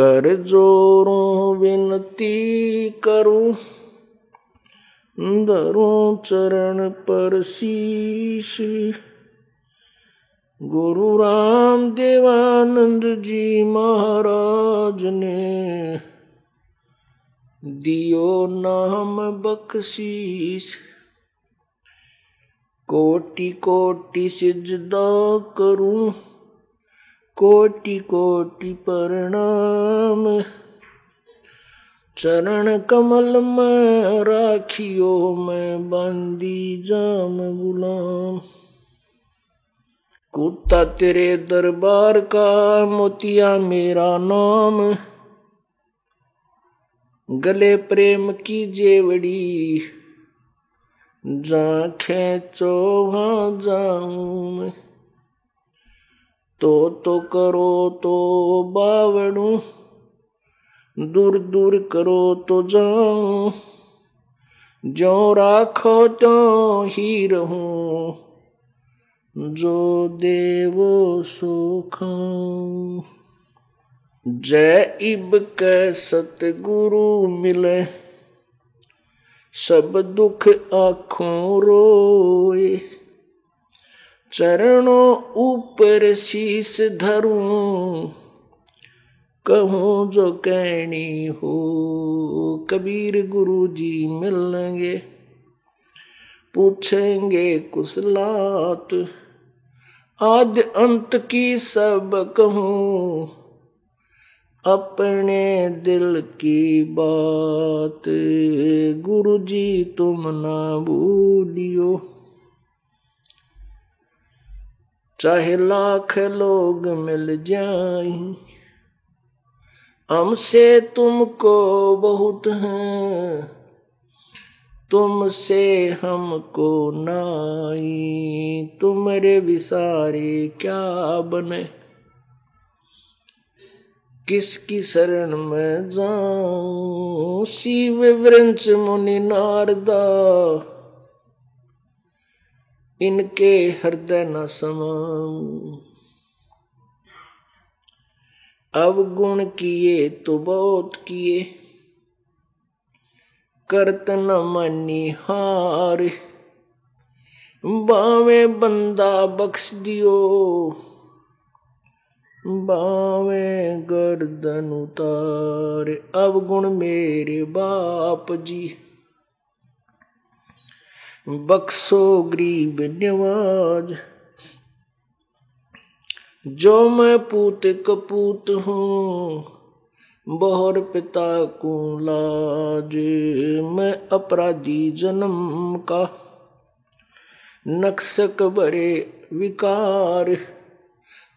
कर जोरों विनती करूँ। धरूं चरण पर शीश। गुरु राम देवानंद जी महाराज ने दियो नाम बख्शीश। कोटि कोटि सिजदा करूँ। कोटि कोटि प्रणाम। चरण कमल में राखियो, मैं बंदी जाम गुलाम। कुत्ता तेरे दरबार का मोतिया मेरा नाम। गले प्रेम की जेवड़ी जा खेचो वहाँ जाऊँ मैं। तो तो करो तो बावड़ू दूर दूर करो तो जाऊँ। जो राखो तो ही रहूँ, जो देवो सुख जय इब के सतगुरु मिले, सब दुख आँखों रोए। चरणों ऊपर शीस धरूं, कहूँ जो कहनी हो, कबीर गुरु जी मिलेंगे पूछेंगे कुशलात आद अंत की सब कहूँ, अपने दिल की बात गुरु जी तुम ना भूलियो। चाहे लाख लोग मिल जाए। हमसे तुमको बहुत है, तुमसे हमको नाई। तुम्हारे विसारे क्या बने? किसकी शरण में जाऊँ? शिव वृंच मुनि नारदा इनके हृदय न समाऊं। अवगुण किए तो बहुत किए, करत न मनी हार। बावे बंदा बख्श दियो, बावे गर्दन उतार। अवगुण मेरे बाप जी। बख्शो गरीब नवाज़। जो मैं पूत कपूत हूँ, बहुर पिता को लाज। मैं अपराधी जन्म का नक्सक बड़े विकार।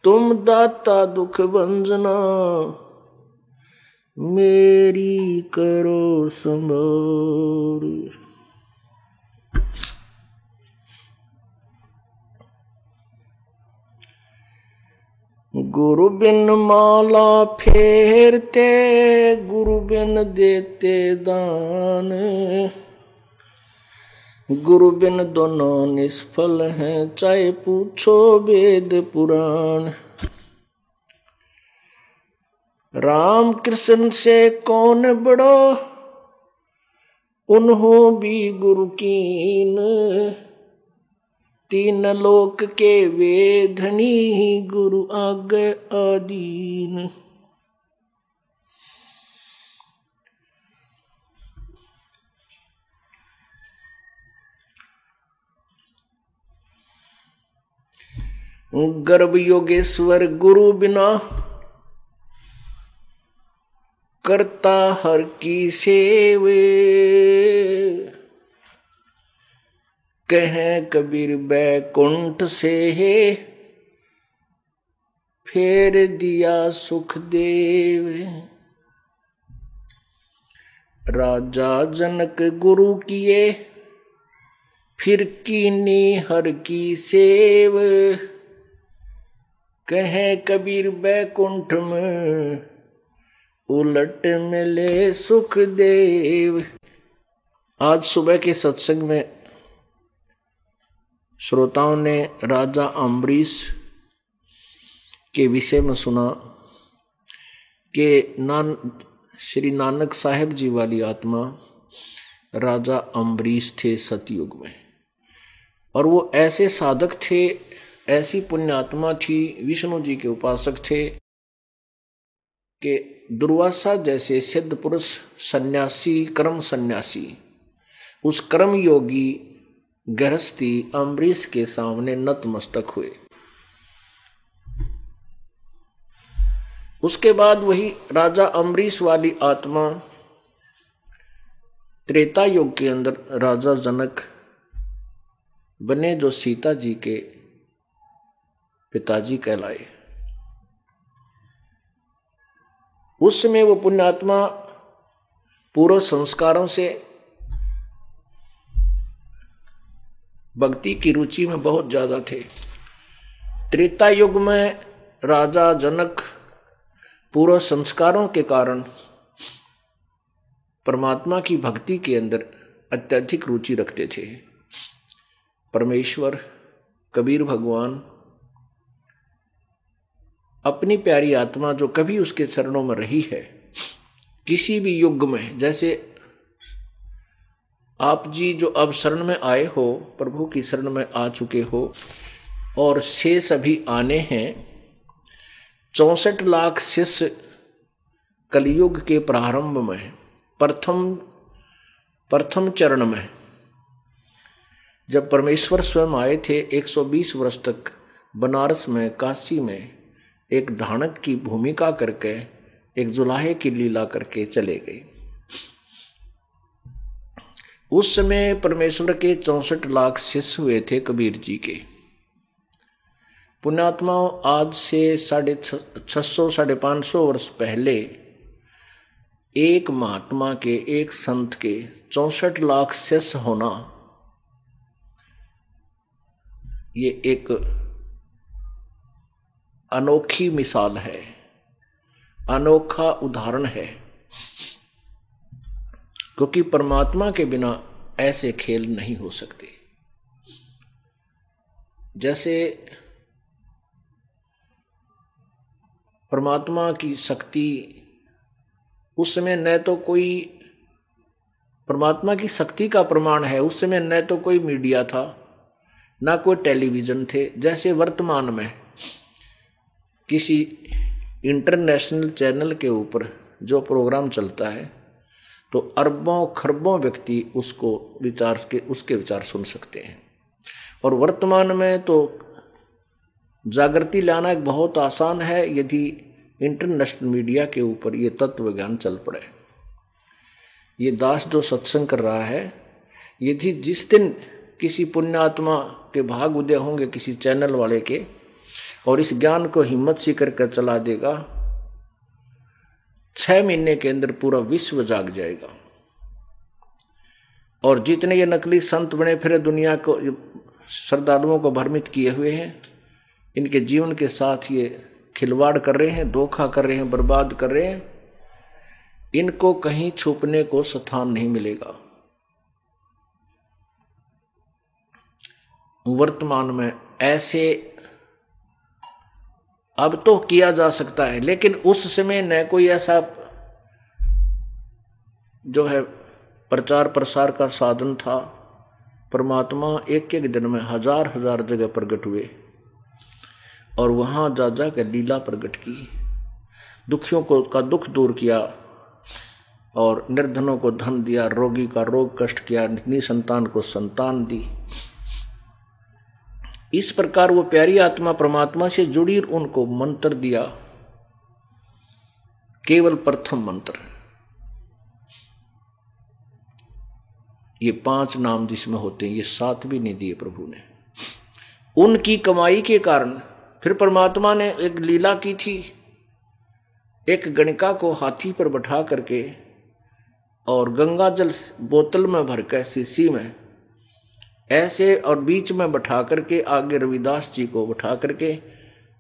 तुम दाता दुख बंजना मेरी करो संभार। गुरु बिन माला फेरते, गुरु बिन देते दान। गुरु बिन दोनों निष्फल हैं, चाहे पूछो वेद पुराण। राम कृष्ण से कौन बड़ो? उन्हों भी गुरु कीन। तीन लोक के वेधनी ही गुरु आग आदीन। गर्भ योगेश्वर गुरु बिना करता हर की सेवे। कह कबीर बैकुंठ से है, फेर दिया सुख देव राजा जनक गुरु किए, फिर कीनी हर की सेव। कहे कबीर बैकुंठ में उलट मिले सुख देव आज सुबह के सत्संग में श्रोताओं ने राजा अम्बरीश के विषय में सुना कि नान, श्री नानक साहेब जी वाली आत्मा राजा अम्बरीश थे सतयुग में। और वो ऐसे साधक थे, ऐसी पुण्यात्मा थी, विष्णु जी के उपासक थे, कि दुर्वासा जैसे सिद्ध पुरुष सन्यासी, कर्म सन्यासी, उस कर्म योगी गृहस्थी अम्बरीश के सामने नतमस्तक हुए। उसके बाद वही राजा अम्बरीश वाली आत्मा त्रेता युग के अंदर राजा जनक बने जो सीता जी के पिताजी कहलाए। उस समय वो पुण्यात्मा पूर्व संस्कारों से भक्ति की रुचि में बहुत ज़्यादा थे। त्रेता युग में राजा जनक पूर्व संस्कारों के कारण परमात्मा की भक्ति के अंदर अत्यधिक रुचि रखते थे। परमेश्वर, कबीर भगवान, अपनी प्यारी आत्मा जो कभी उसके चरणों में रही है, किसी भी युग में, जैसे आप जी जो अब शरण में आए हो, प्रभु की शरण में आ चुके हो, और शेष अभी आने हैं, चौसठ लाख शिष्य कलयुग के प्रारंभ में, प्रथम प्रथम चरण में, जब परमेश्वर स्वयं आए थे 120 वर्ष तक बनारस में, काशी में, एक धानक की भूमिका करके, एक जुलाहे की लीला करके चले गए। उस समय परमेश्वर के चौसठ लाख शिष्य हुए थे कबीर जी के। पुण्यात्मा आज से साढ़े छह सौ, साढ़े पाँच सौ वर्ष पहले एक महात्मा के, एक संत के चौसठ लाख शिष्य होना, ये एक अनोखी मिसाल है, अनोखा उदाहरण है, क्योंकि परमात्मा के बिना ऐसे खेल नहीं हो सकते। जैसे परमात्मा की शक्ति, उस समय न तो कोई परमात्मा की शक्ति का प्रमाण है, उस समय न तो कोई मीडिया था, ना कोई टेलीविज़न थे। जैसे वर्तमान में किसी इंटरनेशनल चैनल के ऊपर जो प्रोग्राम चलता है तो अरबों, खरबों व्यक्ति उसको विचार के, उसके विचार सुन सकते हैं। और वर्तमान में तो जागृति लाना एक बहुत आसान है, यदि इंटरनेशनल मीडिया के ऊपर ये तत्व ज्ञान चल पड़े। ये दास जो सत्संग कर रहा है, यदि जिस दिन किसी पुण्यात्मा के भाग उदय होंगे किसी चैनल वाले के, और इस ज्ञान को हिम्मत सी करके चला देगा छह महीने के अंदर पूरा विश्व जाग जाएगा। और जितने ये नकली संत बने, फिर दुनिया को श्रद्धालुओं को भ्रमित किए हुए हैं। इनके जीवन के साथ ये खिलवाड़ कर रहे हैं, धोखा कर रहे हैं, बर्बाद कर रहे हैं। इनको कहीं छुपने को स्थान नहीं मिलेगा। वर्तमान में ऐसे अब तो किया जा सकता है, लेकिन उस समय न कोई ऐसा जो है प्रचार प्रसार का साधन था। परमात्मा एक एक दिन में हज़ार हज़ार जगह प्रकट हुए और वहाँ जा जा कर लीला प्रकट की। दुखियों को का दुख दूर किया और निर्धनों को धन दिया, रोगी का रोग कष्ट किया, निसंतान को संतान दी। इस प्रकार वो प्यारी आत्मा परमात्मा से जुड़ी उनको मंत्र दिया। केवल प्रथम मंत्र। ये पाँच नाम जिसमें होते हैं, ये सात भी नहीं दिए प्रभु ने। उनकी कमाई के कारण फिर परमात्मा ने एक लीला की थी। एक गणिका को हाथी पर बैठा करके और गंगा जल बोतल में भर कर शीशी में ऐसे और बीच में बैठा करके आगे रविदास जी को बैठा करके,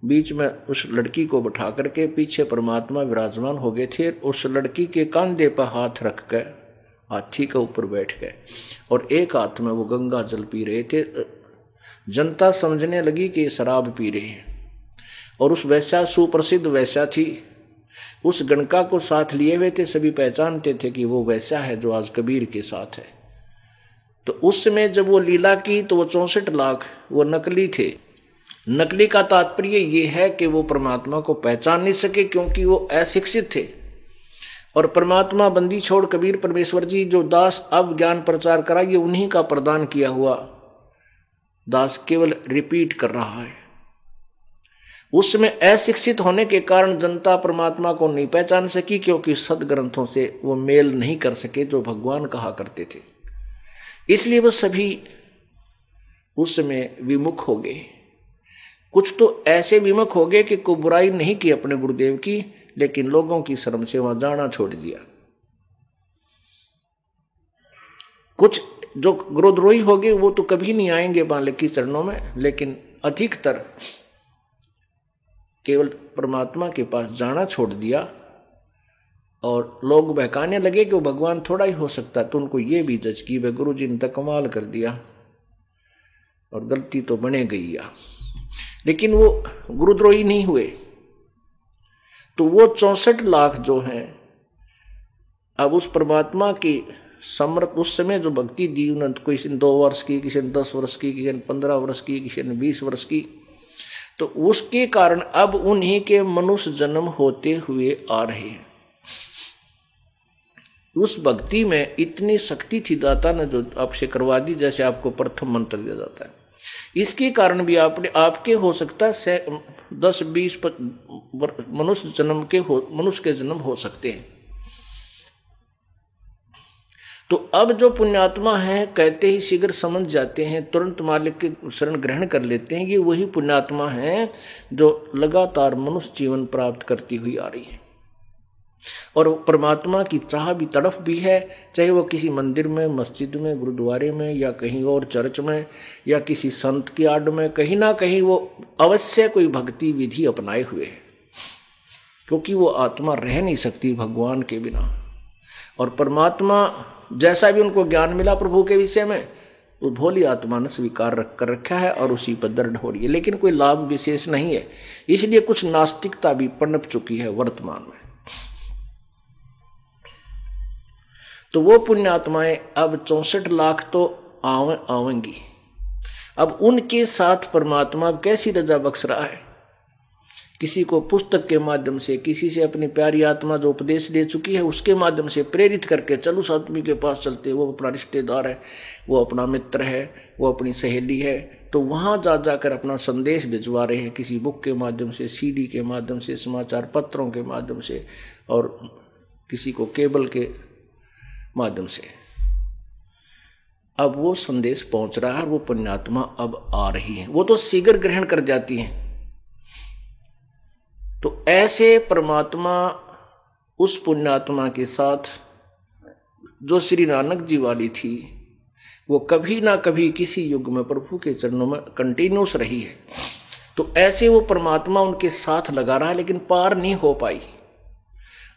बीच में उस लड़की को बैठा करके पीछे परमात्मा विराजमान हो गए थे उस लड़की के कंधे पर हाथ रख कर हाथी के ऊपर बैठ गए। और एक हाथ में वो गंगा जल पी रहे थे। जनता समझने लगी कि शराब पी रहे हैं। और उस वैसा सुप्रसिद्ध वैसा थी। उस गणका को साथ लिए हुए थे, सभी पहचानते थे कि वो वैसा है जो आज कबीर के साथ है। तो उस समय जब वो लीला की तो वो चौसठ लाख वो नकली थे। नकली का तात्पर्य ये है कि वो परमात्मा को पहचान नहीं सके क्योंकि वो अशिक्षित थे। और परमात्मा बंदी छोड़ कबीर परमेश्वर जी जो दास अब ज्ञान प्रचार करा ये उन्हीं का प्रदान किया हुआ दास केवल रिपीट कर रहा है। उस समय अशिक्षित होने के कारण जनता परमात्मा को नहीं पहचान सकी क्योंकि सदग्रंथों से वो मेल नहीं कर सके जो भगवान कहा करते थे। इसलिए वो सभी उस समय विमुख हो गए। कुछ तो ऐसे विमुख हो गए कि को बुराई नहीं की अपने गुरुदेव की, लेकिन लोगों की शर्म से वहाँ जाना छोड़ दिया। कुछ जो गुरुद्रोही हो गए, वो तो कभी नहीं आएँगे बालक की चरणों में, लेकिन अधिकतर केवल परमात्मा के पास जाना छोड़ दिया। और लोग बहकाने लगे कि वो भगवान थोड़ा ही हो सकता तो उनको ये भी जज की वह गुरु जी ने तो कमाल कर दिया और गलती तो बने गई या। लेकिन वो गुरुद्रोही नहीं हुए। तो वो चौसठ लाख जो हैं, अब उस परमात्मा की समर्थ, उस समय जो भक्ति दी उन्होंने किसी ने दो वर्ष की, किसी ने दस वर्ष की, किसी ने पंद्रह वर्ष की, किसी ने बीस वर्ष की तो उसके कारण अब उन्हीं के मनुष्य जन्म होते हुए आ रहे हैं। उस भक्ति में इतनी शक्ति थी दाता ने जो आपसे करवा दी, जैसे आपको प्रथम मंत्र दिया जाता है। इसके कारण भी आपने, आपके हो सकता है दस, बीस मनुष्य जन्म के हो, मनुष्य के जन्म हो सकते हैं। तो अब जो पुण्यात्मा है, कहते ही शीघ्र समझ जाते हैं, तुरंत मालिक के शरण ग्रहण कर लेते हैं, ये वही पुण्यात्मा है जो लगातार मनुष्य जीवन प्राप्त करती हुई आ रही है। और परमात्मा की चाह भी तड़फ भी है, चाहे वो किसी मंदिर में, मस्जिद में, गुरुद्वारे में, या कहीं और चर्च में, या किसी संत की आड़ में, कहीं ना कहीं वो अवश्य कोई भक्ति विधि अपनाए हुए है। क्योंकि वो आत्मा रह नहीं सकती भगवान के बिना। और परमात्मा जैसा भी उनको ज्ञान मिला प्रभु के विषय में, वो भोली आत्मा ने स्वीकार रख कर रखा है और उसी पर दर्द हो रही है। लेकिन कोई लाभ विशेष नहीं है। इसलिए कुछ नास्तिकता भी पनप चुकी है वर्तमान में। तो वो पुण्यात्माएँ अब चौसठ लाख तो आवे, आवेंगी। अब उनके साथ परमात्मा कैसी रजा बख्श रहा है? किसी को पुस्तक के माध्यम से, किसी से अपनी प्यारी आत्मा जो उपदेश दे चुकी है, उसके माध्यम से प्रेरित करके चलो उस आदमी के पास चलते वो अपना रिश्तेदार है, वो अपना मित्र है, वो अपनी सहेली है। तो वहाँ जा, जाकर अपना संदेश भिजवा रहे हैं किसी बुक के माध्यम से, सीडी के माध्यम से, समाचार पत्रों के माध्यम से और किसी को केबल के माध्यम से। अब वो संदेश पहुँच रहा है वो पुण्यात्मा अब आ रही है। वो तो शीघ्र ग्रहण कर जाती है। तो ऐसे परमात्मा उस पुण्यात्मा के साथ जो श्री नानक जी वाली थी, वो कभी ना कभी किसी युग में प्रभु के चरणों में कंटिन्यूस रही है। तो ऐसे वो परमात्मा उनके साथ लगा रहा है, लेकिन पार नहीं हो पाई।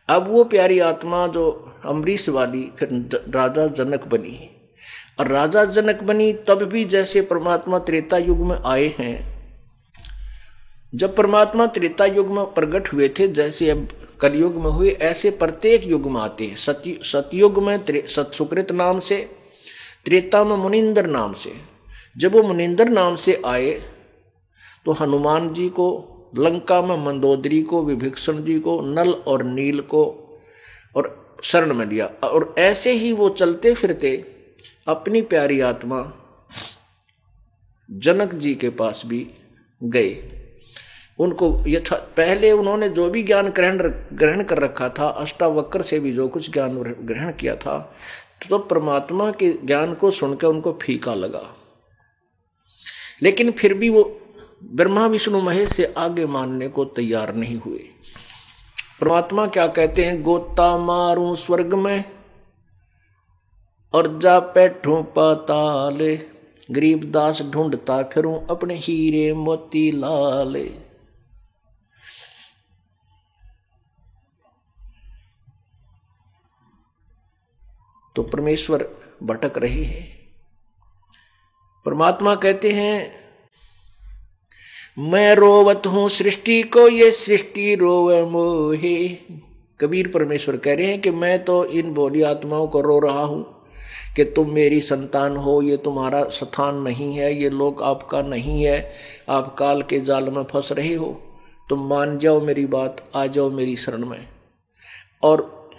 अब वो प्यारी आत्मा जो अमरीश वाली फिर राजा जनक बनी और राजा जनक बनी तब भी जैसे परमात्मा त्रेता युग में आए हैं। जब परमात्मा त्रेता युग में प्रकट हुए थे, जैसे अब कलयुग में हुए, ऐसे प्रत्येक युग में आते हैं। सत्य, सतयुग में सतसुकृत नाम से, त्रेता में मुनिंदर नाम से। जब वो मुनिंदर नाम से आए तो हनुमान जी को लंका में मंदोदरी को, विभीषण जी को, नल और नील को और शरण में लिया। और ऐसे ही वो चलते फिरते अपनी प्यारी आत्मा जनक जी के पास भी गए। उनको यथा, पहले उन्होंने जो भी ज्ञान ग्रहण ग्रहण कर रखा था, अष्टावक्र से भी जो कुछ ज्ञान ग्रहण किया था तो परमात्मा के ज्ञान को सुनकर उनको फीका लगा। लेकिन फिर भी वो ब्रह्मा, विष्णु, महेश से आगे मानने को तैयार नहीं हुए। परमात्मा क्या कहते हैं? गोता मारू स्वर्ग में और जा बैठू पाताले। गरीब दास ढूंढता फिरूं अपने हीरे मोती लाले तो परमेश्वर भटक रहे हैं। परमात्मा कहते हैं मैं रोवत हूँ सृष्टि को, ये सृष्टि रोवे मोहे। कबीर परमेश्वर कह रहे हैं कि मैं तो इन बोली आत्माओं को रो रहा हूँ कि तुम मेरी संतान हो, ये तुम्हारा स्थान नहीं है, ये लोग आपका नहीं है, आप काल के जाल में फंस रहे हो। तुम मान जाओ मेरी बात, आ जाओ मेरी शरण में। और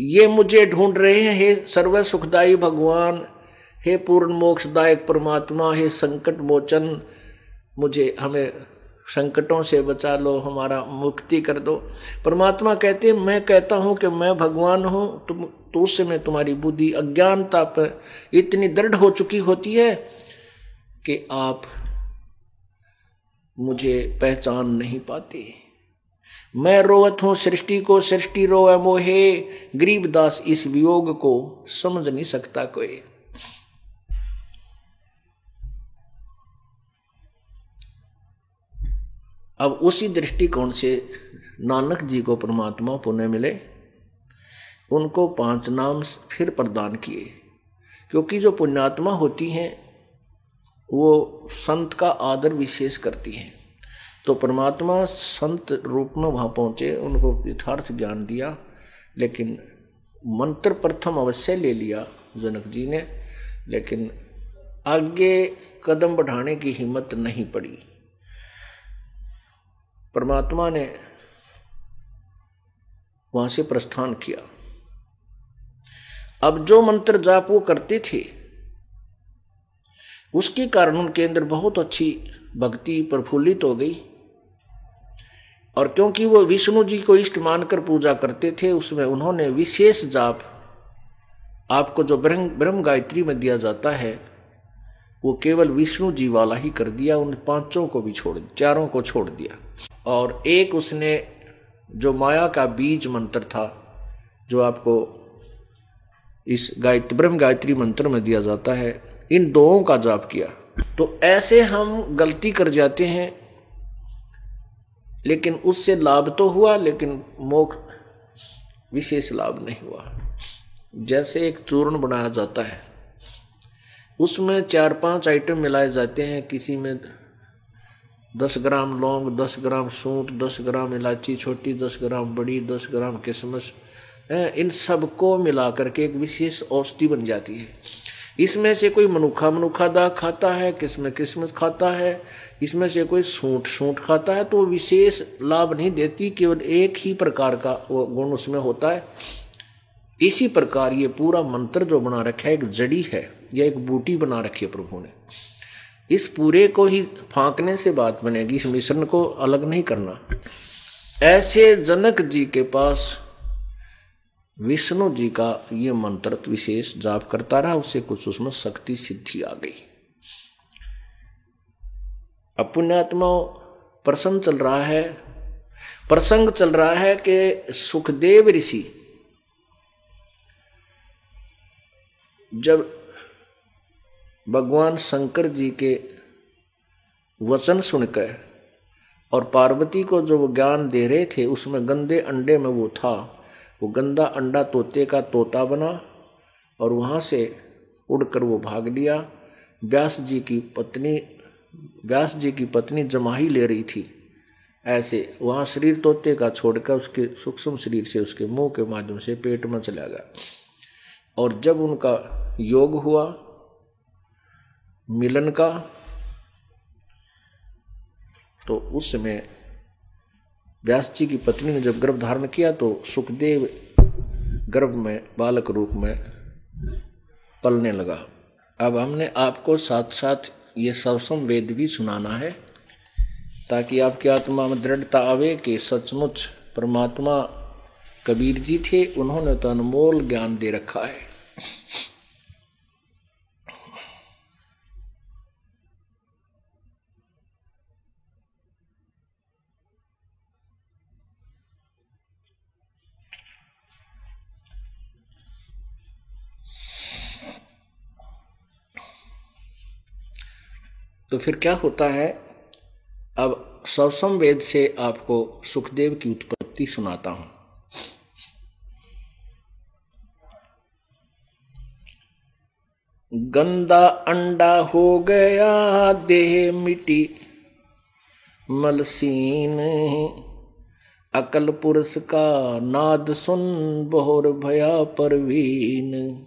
ये मुझे ढूंढ रहे हैं, हे सर्व सुखदाई भगवान, हे पूर्ण मोक्षदायक परमात्मा, हे संकट मोचन मुझे हमें संकटों से बचा लो, हमारा मुक्ति कर दो। परमात्मा कहते हैं, मैं कहता हूँ कि मैं भगवान हूँ, तुम तो उस समय तुम्हारी बुद्धि, अज्ञानता पर इतनी दृढ़ हो चुकी होती है कि आप मुझे पहचान नहीं पाते। मैं रोवत हूँ, सृष्टि को सृष्टि रोवे मोहे, गरीबदास इस वियोग को समझ नहीं सकता कोई। अब उसी दृष्टिकोण से नानक जी को परमात्मा पुण्य मिले, उनको पाँच नाम फिर प्रदान किए। क्योंकि जो पुण्यात्मा होती हैं, वो संत का आदर विशेष करती हैं। तो परमात्मा संत रूप में वहाँ पहुँचे, उनको यथार्थ ज्ञान दिया, लेकिन मंत्र प्रथम अवश्य ले लिया जनक जी ने, लेकिन आगे कदम बढ़ाने की हिम्मत नहीं पड़ी। परमात्मा ने वहाँ से प्रस्थान किया। अब जो मंत्र जाप वो करते थे, उसके कारण उनके अंदर बहुत अच्छी भक्ति प्रफुल्लित हो गई। और क्योंकि वो विष्णु जी को इष्ट मानकर पूजा करते थे, उसमें उन्होंने विशेष जाप आपको जो ब्रह्म ब्रह्म गायत्री में दिया जाता है, वो केवल विष्णु जी वाला ही कर दिया, उन पाँचों को भी छोड़, चारों को छोड़ दिया। और एक उसने जो माया का बीज मंत्र था, जो आपको इस गायत्री, ब्रह्म गायत्री मंत्र में दिया जाता है, इन दोों का जाप किया। तो ऐसे हम गलती कर जाते हैं, लेकिन उससे लाभ तो हुआ, लेकिन मोक्ष, विशेष लाभ नहीं हुआ। जैसे एक चूर्ण बनाया जाता है, उसमें चार पाँच आइटम मिलाए जाते हैं, किसी में दस ग्राम लौंग, दस ग्राम सूंठ, दस ग्राम इलायची छोटी, दस ग्राम बड़ी, दस ग्राम किशमिश इन सबको मिला करके एक विशेष औषधि बन जाती है। इसमें से कोई मनुखा मनुखा दाग खाता है, किसमें किस्मत खाता है, इसमें से कोई सूंठ सूंठ खाता है तो विशेष लाभ नहीं देती, केवल एक ही प्रकार का वो गुण उसमें होता है। इसी प्रकार ये पूरा मंत्र जो बना रखा है, एक जड़ी है, या एक बूटी बना रखी है प्रभु ने। इस पूरे को ही फांकने से बात बनेगी, इस मिश्रण को अलग नहीं करना। ऐसे जनक जी के पास विष्णु जी का ये मंत्र विशेष जाप करता रहा, उससे कुछ उसमें शक्ति सिद्धि आ गई। अपुण्यात्मा प्रसंग चल रहा है। प्रसंग चल रहा है कि सुखदेव ऋषि, जब भगवान शंकर जी के वचन सुनकर और पार्वती को जो वो ज्ञान दे रहे थे, उसमें गंदे अंडे में वो था। वो गंदा अंडा तोते का तोता बना और वहाँ से उड़कर वो भाग लिया। व्यास जी की पत्नी, व्यास जी की पत्नी जमाही ले रही थी। ऐसे वहाँ शरीर तोते का छोड़कर उसके सूक्ष्म शरीर से, उसके मुँह के माध्यम से पेट में चला गया और जब उनका योग हुआ मिलन का तो उस समय व्यास जी की पत्नी ने जब गर्भ धारण किया तो सुखदेव गर्भ में, बालक रूप में पलने लगा। अब हमने आपको साथ साथ ये सवसम वेद भी सुनाना है, ताकि आपकी आत्मा में दृढ़ता आवे कि सचमुच परमात्मा कबीर जी थे, उन्होंने तो अनमोल ज्ञान दे रखा है। तो फिर क्या होता है? अब सवसम वेद से आपको सुखदेव की उत्पत्ति सुनाता हूँ। गंदा अंडा हो गया, देह मिटी, मलसीन अकल पुरुष का नाद सुन, बोहर भया परवीन।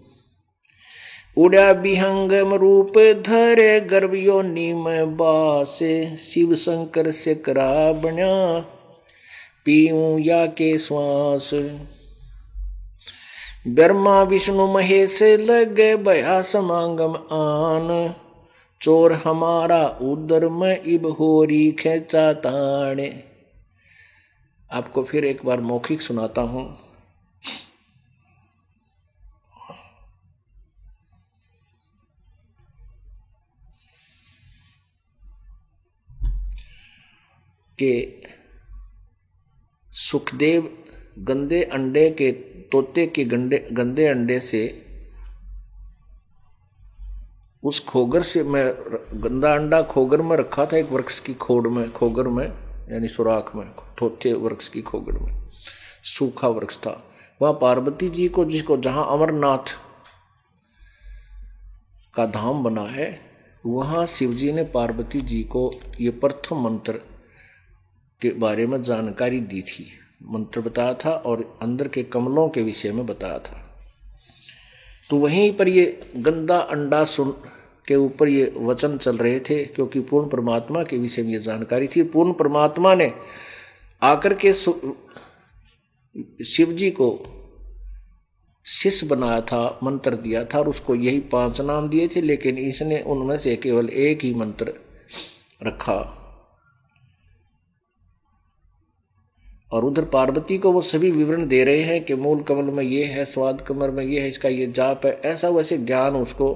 उड़ा विहंगम रूप धरे गर्भियो नीम बासे, शिव शंकर से करा बण्या पीऊ या के श्वास। ब्रह्मा, विष्णु, महेश, लग भया समांगम आन, चोर हमारा उदर में इब होरी खेचा आपको फिर एक बार मौखिक सुनाता हूँ। कि सुखदेव गंदे अंडे के तोते के गंदे गंदे अंडे से, उस खोगर से मैं गंदा अंडा खोगर में रखा था एक वृक्ष की खोड़ में, खोगर में, यानी सुराख में थोथे वृक्ष की खोगर में, सूखा वृक्ष था। वह पार्वती जी को, जिसको जहाँ अमरनाथ का धाम बना है, वहाँ शिवजी ने पार्वती जी को ये प्रथम मंत्र के बारे में जानकारी दी थी। मंत्र बताया था और अंदर के कमलों के विषय में बताया था। तो वहीं पर ये गंदा अंडा सुन के ऊपर ये वचन चल रहे थे, क्योंकि पूर्ण परमात्मा के विषय में ये जानकारी थी। पूर्ण परमात्मा ने आकर के शिव जी को शिष्य बनाया था, मंत्र दिया था और उसको यही पाँच नाम दिए थे, लेकिन इसने उनमें से केवल एक ही मंत्र रखा। और उधर पार्वती को वो सभी विवरण दे रहे हैं कि मूल कमल में ये है स्वाद कमर में ये है इसका ये जाप है ऐसा वैसे ज्ञान उसको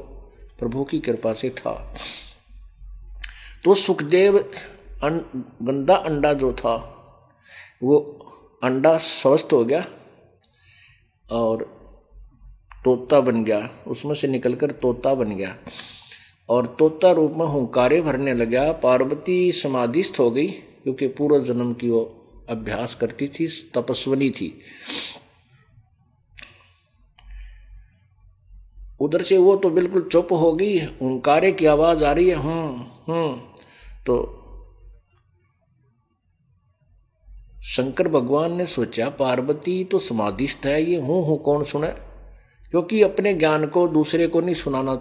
प्रभु की कृपा से था। तो सुखदेव अं, गंदा अंडा जो था वो अंडा स्वस्थ हो गया और तोता बन गया उसमें से निकलकर तोता बन गया और तोता रूप में हुंकारे भरने लगा पार्वती समाधिस्थ हो गई क्योंकि पूर्व जन्म की वो अभ्यास करती थी, तपस्वनी थी। उधर से वो तो बिल्कुल चुप हो गई हुंकारे की आवाज़ आ रही है हम्म हम्म। तो शंकर भगवान ने सोचा, पार्वती तो समाधिस्थ है ये, हूँ हूँ, कौन सुने क्योंकि अपने ज्ञान को दूसरे को नहीं सुनाना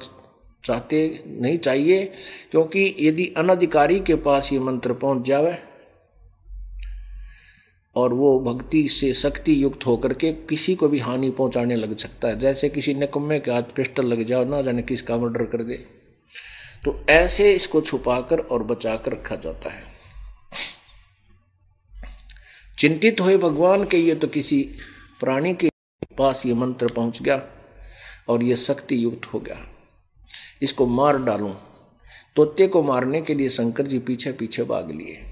चाहते, नहीं चाहिए, क्योंकि यदि अनधिकारी के पास ये मंत्र पहुँच जावे और वो भक्ति से शक्ति युक्त होकर के किसी को भी हानि पहुँचाने लग सकता है। जैसे किसी निकम्मे के हाथ क्रिस्टल लग जाओ ना जाने किसका मर्डर कर दे। तो ऐसे इसको छुपाकर और बचाकर रखा जाता है। चिंतित हुए भगवान के ये तो किसी प्राणी के पास ये मंत्र पहुँच गया और ये शक्ति युक्त हो गया। इसको मार डालूं। तोते को मारने के लिए शंकर जी पीछे पीछे भाग लिए।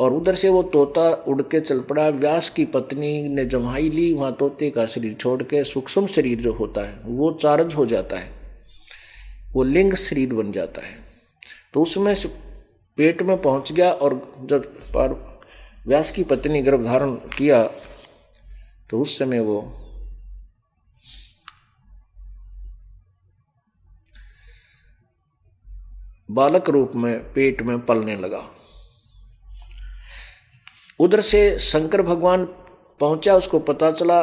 और उधर से वो तोता उड़ के चल पड़ा। व्यास की पत्नी ने जमाई ली, वहाँ तोते का शरीर छोड़ के सूक्ष्म शरीर जो होता है, वो चार्ज हो जाता है। वो लिंग शरीर बन जाता है। तो उसमें पेट में पहुँच गया और जब पर व्यास की पत्नी गर्भ धारण किया तो उस समय वो बालक रूप में पेट में पलने लगा। उधर से शंकर भगवान पहुँचा, उसको पता चला,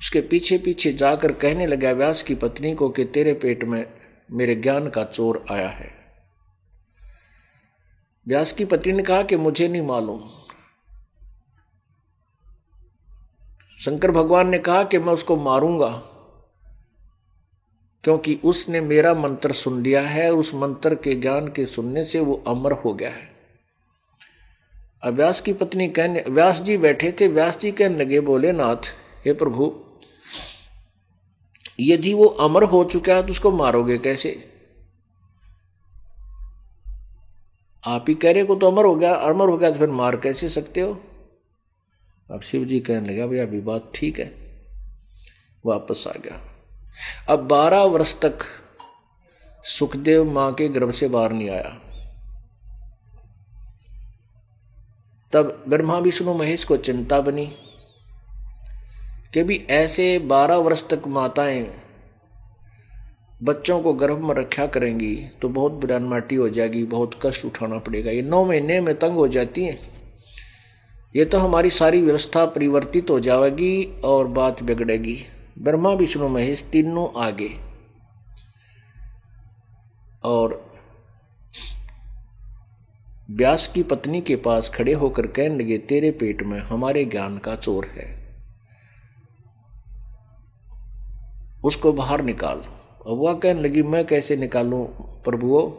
उसके पीछे पीछे जाकर कहने लगा, व्यास की पत्नी को कि तेरे पेट में मेरे ज्ञान का चोर आया है। व्यास की पत्नी ने कहा कि मुझे नहीं मालूम। शंकर भगवान ने कहा कि मैं उसको मारूँगा, क्योंकि उसने मेरा मंत्र सुन लिया है उस मंत्र के ज्ञान के सुनने से वो अमर हो गया है। व्यास की पत्नी कहने, व्यास जी बैठे थे, व्यास जी कहने लगे बोले नाथ हे प्रभु, यदि वो अमर हो चुका है तो उसको मारोगे कैसे? आप ही कह रहे को तो अमर हो गया, अमर हो गया तो फिर मार कैसे सकते हो? अब शिव जी कहने लगा, भैया, अभी बात ठीक है। वापस आ गया। अब बारह वर्ष तक सुखदेव माँ के गर्भ से बाहर नहीं आया। तब ब्रह्मा विष्णु महेश को चिंता बनी कि भी ऐसे बारह वर्ष तक माताएँ बच्चों को गर्भ में रखा करेंगी तो बहुत बुरान माटी हो जाएगी, बहुत कष्ट उठाना पड़ेगा। ये नौ महीने में तंग हो जाती हैं। ये तो हमारी सारी व्यवस्था परिवर्तित हो जाएगी और बात बिगड़ेगी। ब्रह्मा विष्णु महेश तीनों आगे। और व्यास की पत्नी के पास खड़े होकर कहने लगे, तेरे पेट में हमारे ज्ञान का चोर है। उसको बाहर निकाल। अब वह कहने लगी, मैं कैसे निकालूं प्रभुओ?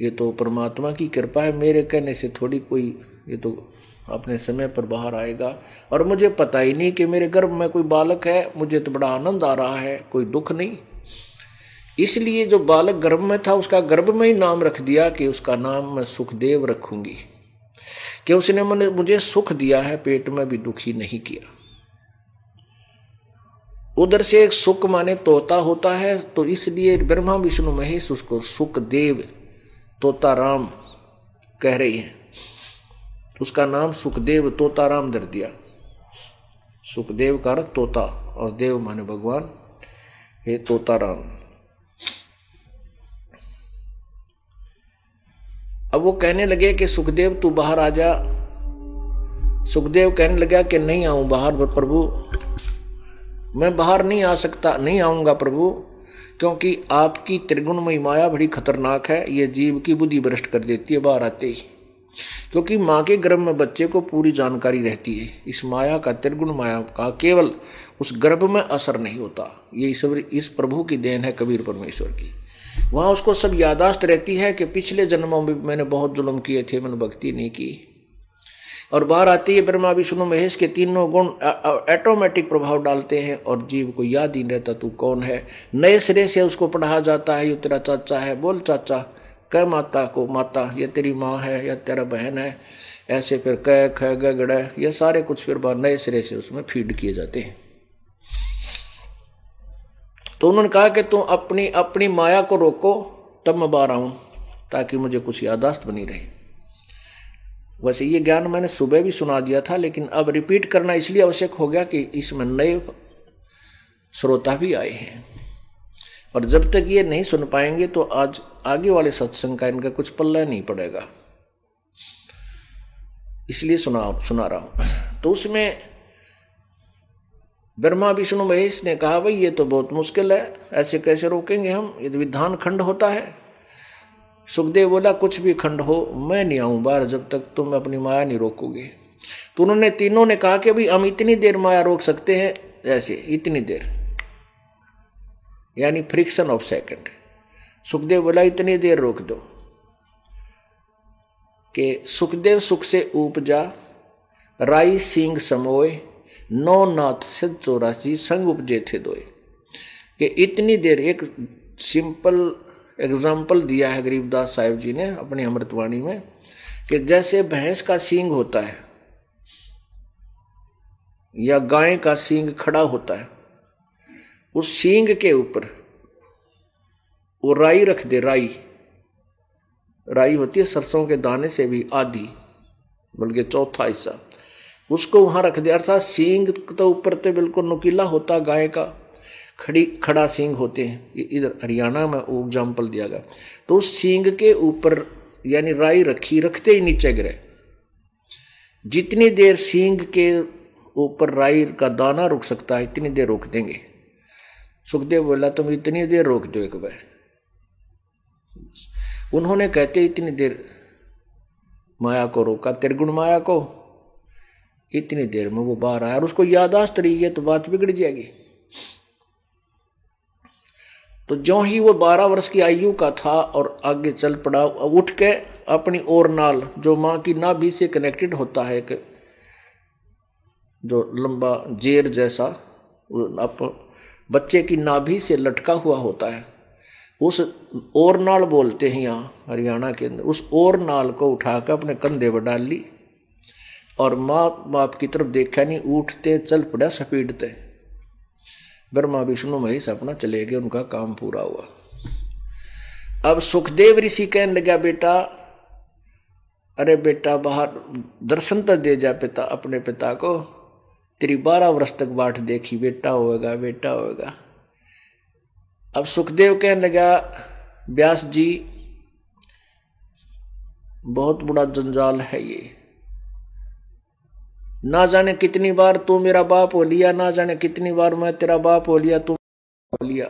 ये तो परमात्मा की कृपा है, मेरे कहने से थोड़ी कोई, ये तो अपने समय पर बाहर आएगा। और मुझे पता ही नहीं कि मेरे गर्भ में कोई बालक है, मुझे तो बड़ा आनंद आ रहा है, कोई दुख नहीं। इसलिए जो बालक गर्भ में था, उसका गर्भ में ही नाम रख दिया कि उसका नाम मैं सुखदेव रखूँगी। कि उसने मैंने मुझे सुख दिया है, पेट में भी दुखी नहीं किया। उधर से एक सुख माने तोता होता है तो इसलिए ब्रह्मा, विष्णु, महेश उसको सुखदेव तोता राम कह रही है। उसका नाम सुखदेव तोता राम धर दिया। सुखदेव का तोता, और देव माने भगवान हे तोता अब वो कहने लगे कि, सुखदेव, तू बाहर आ जा। सुखदेव कहने लगा कि, नहीं आऊँ बाहर प्रभु, मैं बाहर नहीं आ सकता, नहीं आऊँगा प्रभु, क्योंकि आपकी त्रिगुणमयी माया बड़ी खतरनाक है, ये जीव की बुद्धि भ्रष्ट कर देती है, बाहर आते ही। क्योंकि माँ के गर्भ में बच्चे को पूरी जानकारी रहती है, इस माया का त्रिगुण माया का केवल उस गर्भ में असर नहीं होता, ये ईश्वर, इस प्रभु की देन है कबीर परमेश्वर की। वहाँ उसको सब यादाश्त रहती है कि पिछले जन्मों में मैंने बहुत जुल्म किए थे, मैंने भक्ति नहीं की। और बाहर आती है, ब्रह्मा, विष्णु, महेश के तीनों गुण ऑटोमेटिक प्रभाव डालते हैं और जीव को याद ही रहता, तू कौन है? नए सिरे से उसको पढ़ा जाता है, ये तेरा चाचा है। बोल, चाचा, कह माता को, माता, ये तेरी माँ है, या तेरा बहन है? ऐसे फिर कह ख गड़ ये सारे कुछ फिर नए सिरे से उसमें फ़ीड किए जाते हैं। तो उन्होंने कहा कि तुम अपनी अपनी माया को रोको, तब मैं बाहर आऊँ, ताकि मुझे कुछ यादाश्त बनी रहे। वैसे ये ज्ञान मैंने सुबह भी सुना दिया था, लेकिन अब रिपीट करना इसलिए आवश्यक हो गया कि इसमें नए श्रोता भी आए हैं। और जब तक ये नहीं सुन पाएँगे तो आज आगे वाले सत्संग का इनका कुछ पल्ला नहीं पड़ेगा। इसलिए सुना सुना रहा हूँ। तो उसमें ब्रह्मा, विष्णु, महेश ने कहा, भाई, ये तो बहुत मुश्किल है, ऐसे कैसे रोकेंगे हम? ये तो विधान खंड होता है। सुखदेव बोला, कुछ भी खंड हो, मैं नहीं आऊँ बाहर जब तक तुम अपनी माया नहीं रोकोगे। तो उन्होंने तीनों ने कहा कि भाई हम इतनी देर माया रोक सकते हैं, ऐसे, इतनी देर, यानी फ्रिक्शन ऑफ़ सेकंड। सुखदेव बोला, इतनी देर रोक दो कि सुखदेव सुख से उपजा राई सिंह समोय नौ नाथ से चौरासी संग उपजे थे दोए। कि इतनी देर एक सिंपल एग्ज़ाम्पल दिया है गरीबदास साहिब जी ने अपनी अमृतवाणी में, कि जैसे भैंस का सींग होता है, या गाय का सींग खड़ा होता है, उस सींग के ऊपर वो राई रख दे, राई। राई होती है सरसों के दाने से भी आधी, बल्कि चौथा हिस्सा। उसको वहाँ रख दिया। अर्थात सींग तो ऊपर तो बिल्कुल नुकीला होता गाय का। खड़ी, खड़ा सींग होते हैं। इधर हरियाणा में एग्ज़ाम्पल दिया गया। तो उस सींग के ऊपर यानी राई रखी, रखते ही नीचे गिरे। जितनी देर सींग के ऊपर राई का दाना रुक सकता है, इतनी देर रोक देंगे। सुखदेव बोला, तुम इतनी देर रोक दो एक बार। उन्होंने कहते, इतनी देर माया को रोका, त्रिगुण माया को। इतनी देर में वो बाहर आया और उसको यादाश्त रही है तो बात बिगड़ जाएगी। तो जो ही वो बारह वर्ष की आयु का था और आगे चल पड़ा उठ के अपनी ओर नाल, जो माँ की नाभि से कनेक्टेड होता है कि जो लंबा जेर जैसा अप, बच्चे की नाभि से लटका हुआ होता है, उस ओर नाल बोलते हैं यहाँ, हरियाणा के अंदर, उस ओर नाल को उठाकर अपने कंधे पर डाल ली और माँ बाप की तरफ़ देखा नहीं, उठते, चल पड़ा सपीडते ब्रह्मा, विष्णु, महेश अपना चले गए, उनका काम पूरा हुआ। अब सुखदेव ऋषि कहने लगा, बेटा, अरे बेटा, बाहर दर्शन तो दे जा पिता, अपने पिता को। तेरी बारह वर्ष तक बाट देखी, बेटा होएगा बेटा होएगा। अब सुखदेव कहने लगा, व्यास जी, बहुत बड़ा जंजाल है ये। ना जाने कितनी बार तू मेरा बाप हो लिया, ना जाने कितनी बार मैं तेरा बाप हो लिया, तू हो लिया।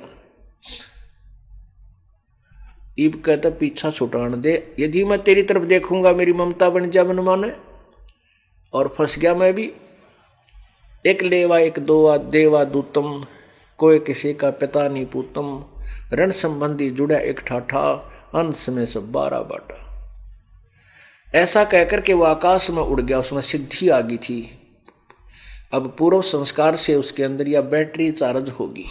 इब कहता, पीछा छुटान दे। यदि मैं तेरी तरफ़ देखूँगा, मेरी ममता बन जा मन माने। और फंस गया मैं भी। एक लेवा, एक दोवा, देवा दूतम। कोई किसी का पिता नहीं पूतम। ऋण संबंधी जुड़ा एक ठाठा। अंश में सब बारह बाटा। ऐसा कहकर के वो आकाश में उड़ गया, उसमें सिद्धि आ गई थी। अब पूर्व संस्कार से उसके अंदर यह बैटरी चार्ज होगी।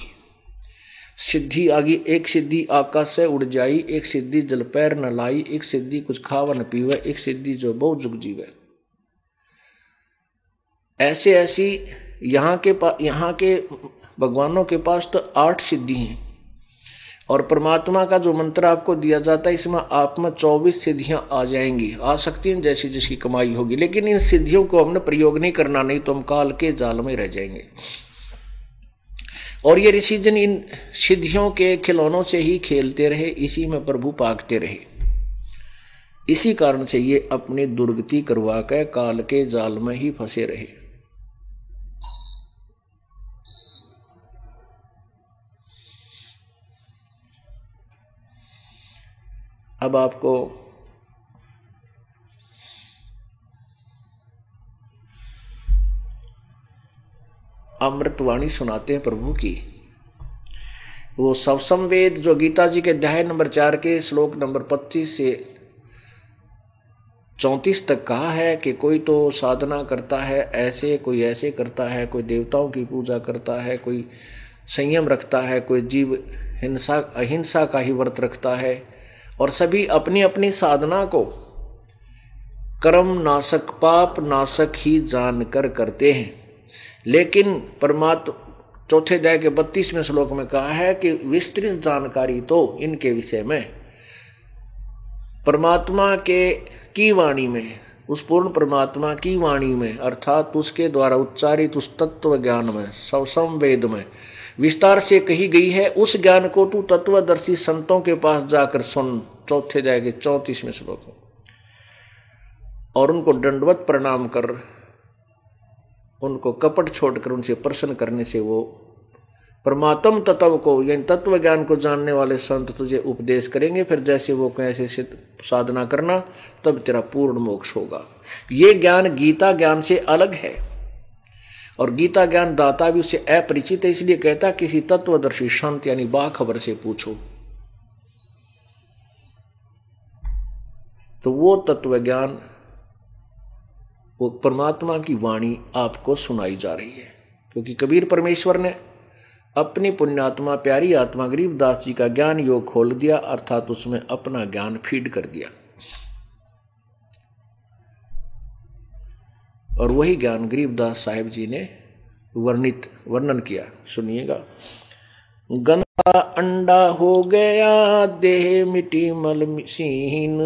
सिद्धि आगी एक सिद्धि आकाश से उड़ जाई, एक सिद्धि जल पैर न लाई, एक सिद्धि कुछ खावा न पीवे, एक सिद्धि जो बहु जुग जीवे। ऐसे ऐसी यहाँ के यहाँ के भगवानों के पास तो आठ सिद्धि हैं। और परमात्मा का जो मंत्र आपको दिया जाता है, इसमें आप में चौबीस सिद्धियाँ आ जाएँगी। आ सकती हैं जैसी जिसकी कमाई होगी, लेकिन इन सिद्धियों को हमने प्रयोग नहीं करना, नहीं तो हम काल के जाल में रह जाएँगे। और ये ऋषि जन इन सिद्धियों के खिलौनों से ही खेलते रहे, इसी में प्रभु पाकते रहे। इसी कारण से ये अपनी दुर्गति करवा कर काल के जाल में ही फंसे रहे। अब आपको अमृतवाणी सुनाते हैं प्रभु की। वो सवसम वेद जो गीता जी के अध्याय नंबर चार के श्लोक नंबर पच्चीस से चौंतीस तक कहा है कि कोई तो साधना करता है, ऐसे कोई ऐसे करता है, कोई देवताओं की पूजा करता है, कोई संयम रखता है, कोई जीव हिंसा, अहिंसा का ही व्रत रखता है। और सभी अपनी अपनी साधना को कर्म नाशक पाप नाशक ही जानकर करते हैं। लेकिन परमात्मा चौथे अध्याय के बत्तीसवें श्लोक में कहा है कि विस्तृत जानकारी तो इनके विषय में। परमात्मा के की वाणी में, उस पूर्ण परमात्मा की वाणी में, अर्थात उसके द्वारा उच्चारित उस तत्व ज्ञान में संवेद में, विस्तार से कही गई है, उस ज्ञान को तू तत्वदर्शी संतों के पास जाकर सुन। चौथे जाएँगे चौतीसवें श्लोक और उनको दंडवत प्रणाम कर, उनको कपट छोड़कर, उनसे प्रश्न करने से वो, परमात्म तत्व को, यानी तत्व ज्ञान को जानने वाले संत तुझे उपदेश करेंगे, फिर जैसे वो कैसे साधना करना, तब तेरा पूर्ण मोक्ष होगा। ये ज्ञान गीता ज्ञान से अलग है। और गीता ज्ञान दाता भी उसे अपरिचित है, इसलिए कहता किसी तत्वदर्शी संत यानी बाखबर से पूछो। तो वो तत्व ज्ञान वो परमात्मा की वाणी आपको सुनाई जा रही है। क्योंकि कबीर परमेश्वर ने अपनी पुण्यात्मा, प्यारी आत्मा गरीबदास जी का ज्ञान योग खोल दिया, अर्थात उसमें अपना ज्ञान फ़ीड कर दिया। और वही ज्ञान गरीबदास साहेब जी ने वर्णित, वर्णन किया। सुनिएगा। गंदा अंडा हो गया देह मिट्टी मल सीन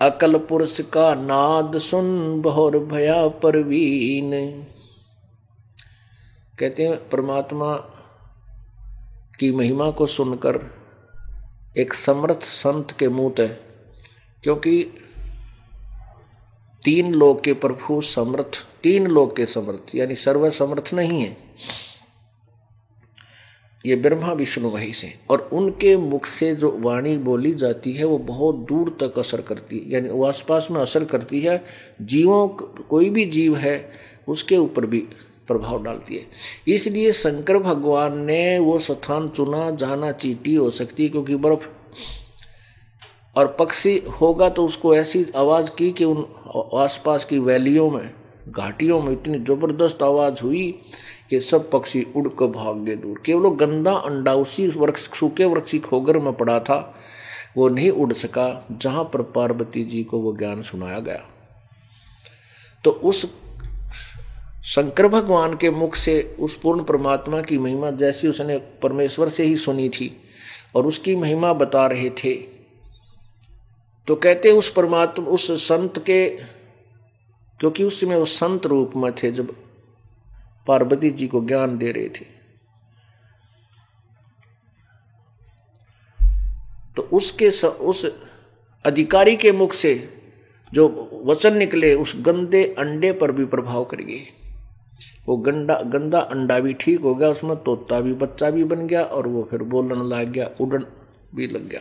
अकल पुरुष का नाद सुन बहुर भया परवीन कहते हैं परमात्मा की महिमा को सुनकर एक समर्थ संत के मुँह है क्योंकि तीन लोग के प्रभु समर्थ तीन लोग के समर्थ यानी सर्व समर्थ नहीं है ये ब्रह्मा, विष्णु वही से और उनके मुख से जो वाणी बोली जाती है, वो बहुत दूर तक असर करती है। यानी वो आसपास में असर करती है। जीवों कोई भी जीव है, उसके ऊपर भी प्रभाव डालती है। इसलिए शंकर भगवान ने वो स्थान चुना, जहाँ चीटी हो सकती है क्योंकि बर्फ़ और पक्षी होगा तो उसको ऐसी आवाज़ की कि उन आसपास की वैलियों में, घाटियों में इतनी ज़बरदस्त आवाज़ हुई कि सब पक्षी उड़ कर भाग गए दूर। केवल गंदा अंडा, उसी वृक्ष, सूखे वृक्ष खोगर में पड़ा था, वो नहीं उड़ सका, जहाँ पर पार्वती जी को वो ज्ञान सुनाया गया। तो उस शंकर भगवान के मुख से, उस पूर्ण परमात्मा की महिमा जैसी उसने परमेश्वर से ही सुनी थी, और उसकी महिमा बता रहे थे। तो कहते उस परमात्मा, उस संत के, क्योंकि उस समय वो संत रूप में थे, जब पार्वती जी को ज्ञान दे रहे थे। तो उसके स, उस अधिकारी के मुख से जो वचन निकले उस गंदे अंडे पर भी प्रभाव कर गए वो गंदा गंदा अंडा भी ठीक हो गया उसमें तोता भी बच्चा भी बन गया और वो फिर बोलने लग गया उड़न भी लग गया।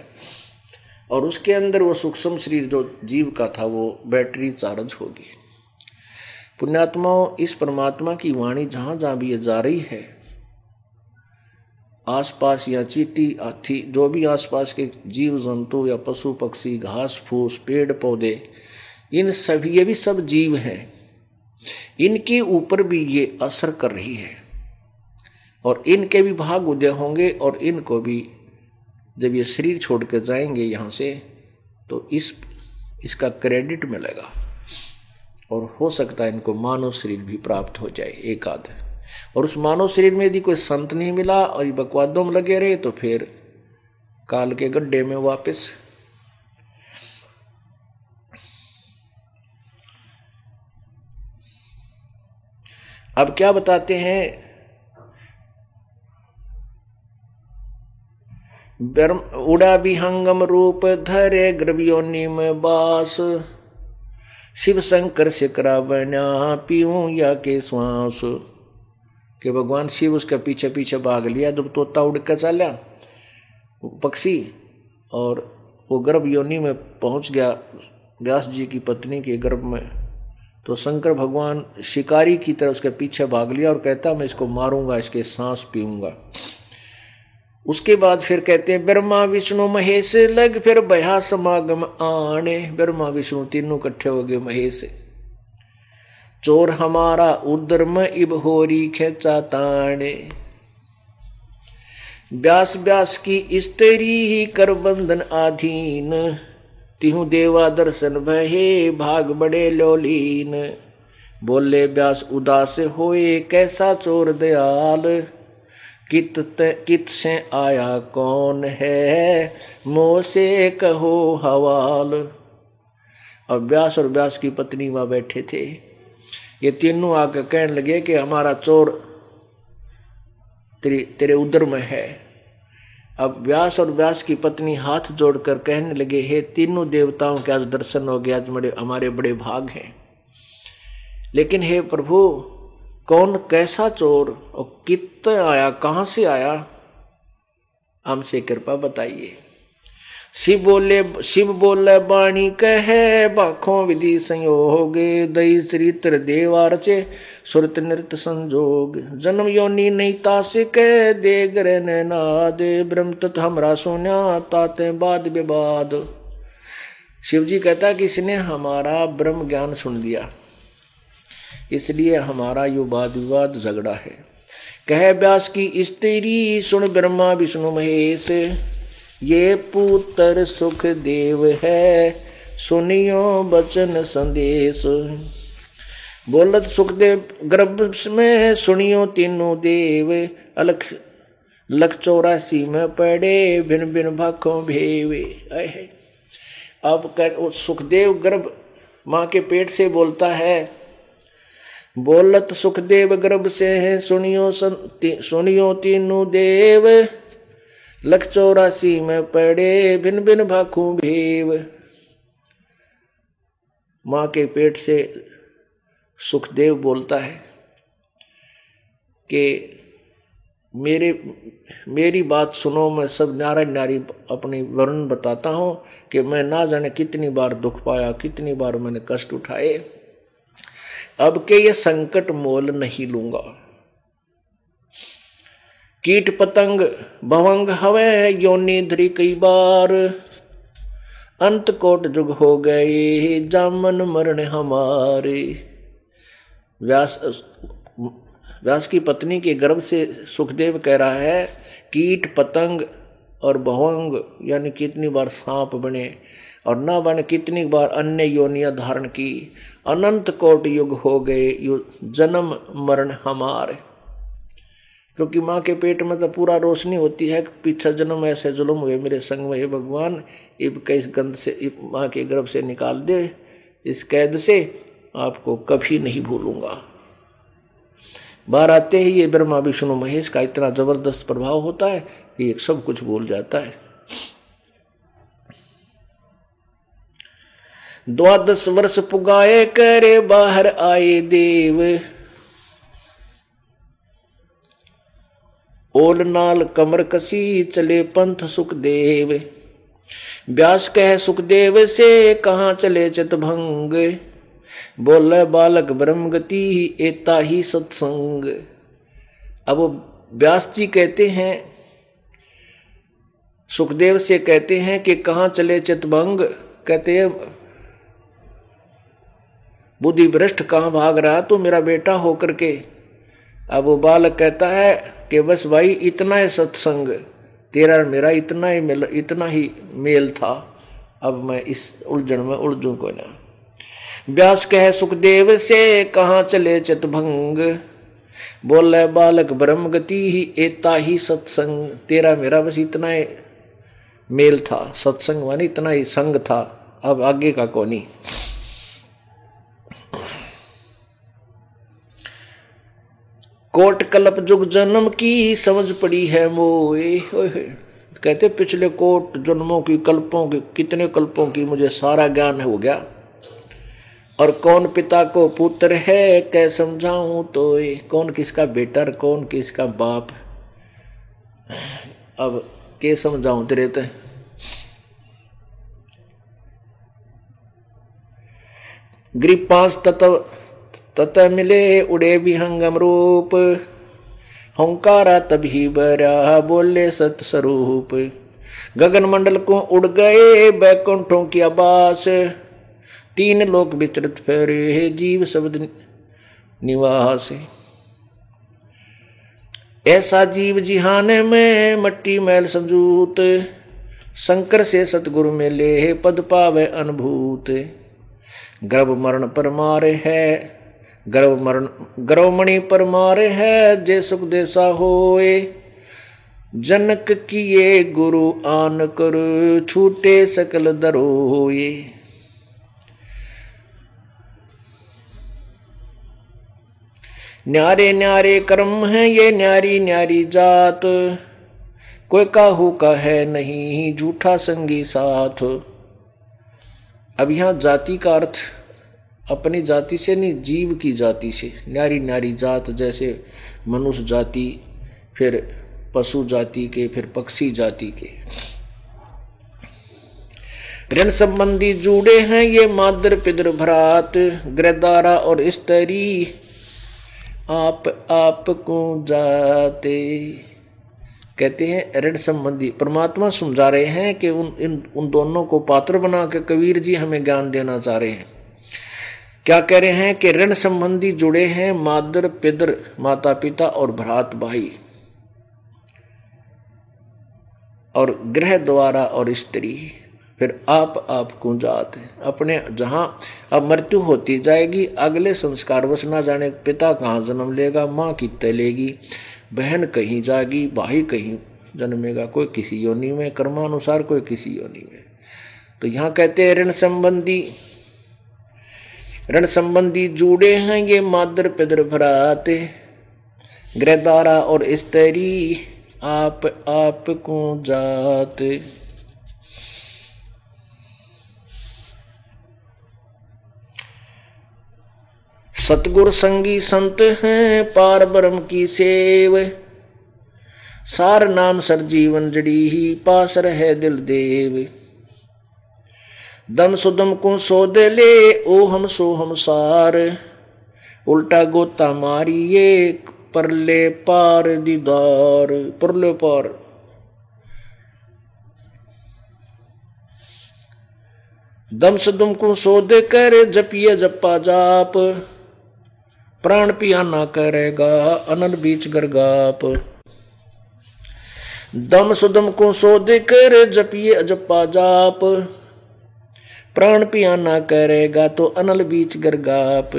और उसके अंदर वो सूक्ष्म शरीर जो जीव का था वो बैटरी चार्ज होगी पुण्यात्माओं इस परमात्मा की वाणी जहाँ जहाँ भी ये जा रही है, आसपास या चीटी हाथी जो भी आसपास के जीव, जंतु या पशु, पक्षी, घास, फूस, पेड़, पौधे, इन सभी, ये भी सब जीव हैं। इनके ऊपर भी ये असर कर रही है। और इनके भी भाग उदय होंगे और इनको भी जब ये शरीर छोड़ कर जाएँगे यहाँ से तो इस, इसका क्रेडिट मिलेगा। और हो सकता है इनको मानव शरीर भी प्राप्त हो जाए एक आध और उस मानव शरीर में यदि कोई संत नहीं मिला और ये बकवादों में लगे रहे तो फिर काल के गड्ढे में वापस। अब क्या बताते हैं? उड़ा विहंगम रूप धरे ग्रवियोनि में बास। शिव शंकर बना पीऊ या के श्वास। कि भगवान शिव उसके पीछे पीछे भाग लिया, जब तोता उड़ के चला पक्षी और वो गर्भ योनि में पहुँच गया, व्यास जी की पत्नी के गर्भ में। तो शंकर भगवान शिकारी की तरह उसके पीछे भाग लिया और कहता, मैं इसको मारूँगा, इसके सांस पीऊँगा। उसके बाद फिर कहते हैं, ब्रह्मा, विष्णु, महेश, लग फिर बया समागम आने ब्रह्मा, विष्णु तीनों इकट्ठे हो गए महेश चोर हमारा उदर में इब होरी खेचा ताने व्यास व्यास की स्त्री ही कर बंधन आधीन। तिहु देवा दर्शन भये, भाग बड़े लोलीन। बोले व्यास उदास होए, कैसा चोर दयाल? कित कित से आया कौन है? मोह से कहो हवाल। और व्यास और व्यास की पत्नी वहाँ बैठे थे। ये तीनों आकर कहने लगे कि हमारा चोर तेरे तेरे उदर में है। अब व्यास और व्यास की पत्नी हाथ जोड़कर कहने लगे, हे, तीनों देवताओं के आज दर्शन हो गया आज हमारे बड़े भाग हैं। लेकिन हे प्रभु कौन कैसा चोर और कितना आया, कहाँ से आया, हमसे कृपा बताइए। शिव बोले शिव बोले, बाणी कहे, बाखों विधि संयोग, दई चरित्र देवा रचे सुरत नृत संजोग। जन्म योनि नहीं तासे कह दे ग्रह नाद, ब्रह्म तत् हमरा सोन्या, ताते बाद विवाद। शिव जी कहता कि इसने हमारा ब्रह्म ज्ञान सुन दिया इसलिए हमारा यो वाद विवाद झगड़ा है। कह व्यास की स्त्री सुन ब्रह्मा विष्णु महेश, ये पुत्र सुख देव है, सुनियो बचन संदेश। बोलत सुखदेव, गर्भ में सुनियो तीनों देव, अलख, लख चौरासी में पड़े भिन भिन भाखों भेवे। अब कह सुखदेव गर्भ माँ के पेट से बोलता है बोलत सुखदेव गर्भ से है सुनियो ती, सुनियो तीनों देव लख चौरासी में पड़े भिन भिन भाखू भीव माँ के पेट से सुखदेव बोलता है कि मेरे मेरी बात सुनो मैं सब नारायण नारी अपनी वर्ण बताता हूँ कि मैं ना जाने कितनी बार दुख पाया कितनी बार मैंने कष्ट उठाए अब के ये संकट मोल नहीं लूँगा। कीट पतंग भवंग हवे योनि धरी कई बार। अंत कोट जुग हो गए, जामन मरण हमारे। व्यास व्यास की पत्नी के गर्भ से सुखदेव कह रहा है, कीट पतंग और भवंग, यानी कितनी बार सांप बने। और न बने कितनी बार अन्य योनिया धारण की। अनंत कोट युग हो गए जन्म मरण हमारे। क्योंकि माँ के पेट में तो पूरा रोशनी होती है पीछा जन्म ऐसे जुलम हुए, मेरे संग में हे भगवान, इब कई गंध से माँ के गर्भ से निकाल दे, इस कैद से आपको कभी नहीं भूलूँगा। बाहर आते ही ये ब्रह्मा, विष्णु, महेश का इतना ज़बरदस्त प्रभाव होता है कि एक सब कुछ बोल जाता है। द्वादश वर्ष पुगाए, करे बाहर आए देव। ओल नाल कमर कसी, चले पंथ सुखदेव। व्यास कह, सुखदेव, से कहा चले चितभंग? बोले, बालक ब्रह्म गति एता ही सत्संग। अब व्यास जी कहते हैं, सुखदेव से कहते हैं कि कहाँ चले चितभंग? कहते हैं बुद्धि भ्रष्ट कहाँ भाग रहा? तो मेरा बेटा होकर के। अब वो बालक कहता है कि बस भाई, इतना है सत्संग। तेरा मेरा इतना ही मेल, इतना ही मेल था। अब मैं इस उलझन में उलझू को ना व्यास कह, सुखदेव से कहाँ चले चितभंग? बोले, बालक ब्रह्म गति ही एता ही सत्संग। तेरा मेरा बस इतना ही मेल था। सत्संग मानी इतना ही संग था। अब आगे का कोनी कोट कल्प जुग जन्म की समझ पड़ी है मोए। कहते पिछले कोट जन्मों की कल्पों की, कितने कल्पों की मुझे सारा ज्ञान हो गया। और कौन पिता को पुत्र है कै समझाऊं तो ये। कौन किसका बेटा कौन किसका बाप? अब के समझाऊं तेरे तो? गरीब पाँच तत्व तत मिले उड़े भी हंगम रूप। हंकारा तभी बरा, बोले सत स्वरूप गगन मंडल को उड़ गए बैकुंठों की आबास तीन लोक विचरित फेरे है जीव शब्द निवास। ऐसा जीव जिहान में मट्टी मैल संजूत। शंकर से सतगुरु में ले पद पावे अनुभूत। गर्भ मरण पर मारे है गर्भ मरण गर्भमणि पर मारे है, जे सुख देसा होए। जनक किए गुरु आन कर छूटे सकल दरोए। न्यारे न्यारे कर्म है, ये न्यारी न्यारी जात। कोई काहू का है नहीं, झूठा संगी साथ। अब यहाँ जाति का अर्थ अपनी जाति से नहीं, जीव की जाति से। न्यारी न्यारी जात जैसे मनुष्य जाति, फिर पशु जाति के, फिर पक्षी जाति के। ऋण संबंधी जुड़े हैं ये मादर पिदर भ्रात ग्रदारा और स्त्री। आप आप को जाते। कहते हैं, ऋण संबंधी। परमात्मा समझा रहे हैं कि उन, इन, उन दोनों को पात्र बना के कबीर जी हमें ज्ञान देना चाह रहे हैं। क्या कह रहे हैं कि ऋण संबंधी जुड़े हैं मादर, पिदर माता पिता और भ्रात भाई और ग्रह द्वारा और स्त्री। फिर आप आप जात अपने जहाँ अब मृत्यु होती जाएगी, अगले संस्कार बस ना जाने पिता कहाँ जन्म लेगा, माँ की तलेगी, बहन कहीं जाएगी भाई कहीं जन्मेगा, कोई किसी योनि में, कर्मानुसार कोई किसी योनि में। तो यहाँ कहते हैं ऋण संबंधी ऋण संबंधी जुड़े हैं ये मादर पिदर भराते। ग्रहदारा और स्त्री आप आप को जाते। सतगुर संगी संत हैं पार ब्रह्म की सेव। सार नाम सर जीवन जड़ी ही पास रहे दिल देव। दम सुदम को सो दे ले, ओ हम सो हम सार। उल्टा गोता मारिए, परले पार दीदार, परले पार। दम सुदम को सो दे कर, जपिए जप्पा जाप। प्राण पिया ना करेगा अनन बीच गरगाप दम सुदम को सो कर, जपिए अजपा जाप। प्राण पिया ना करेगा तो अनल बीच गरगाप।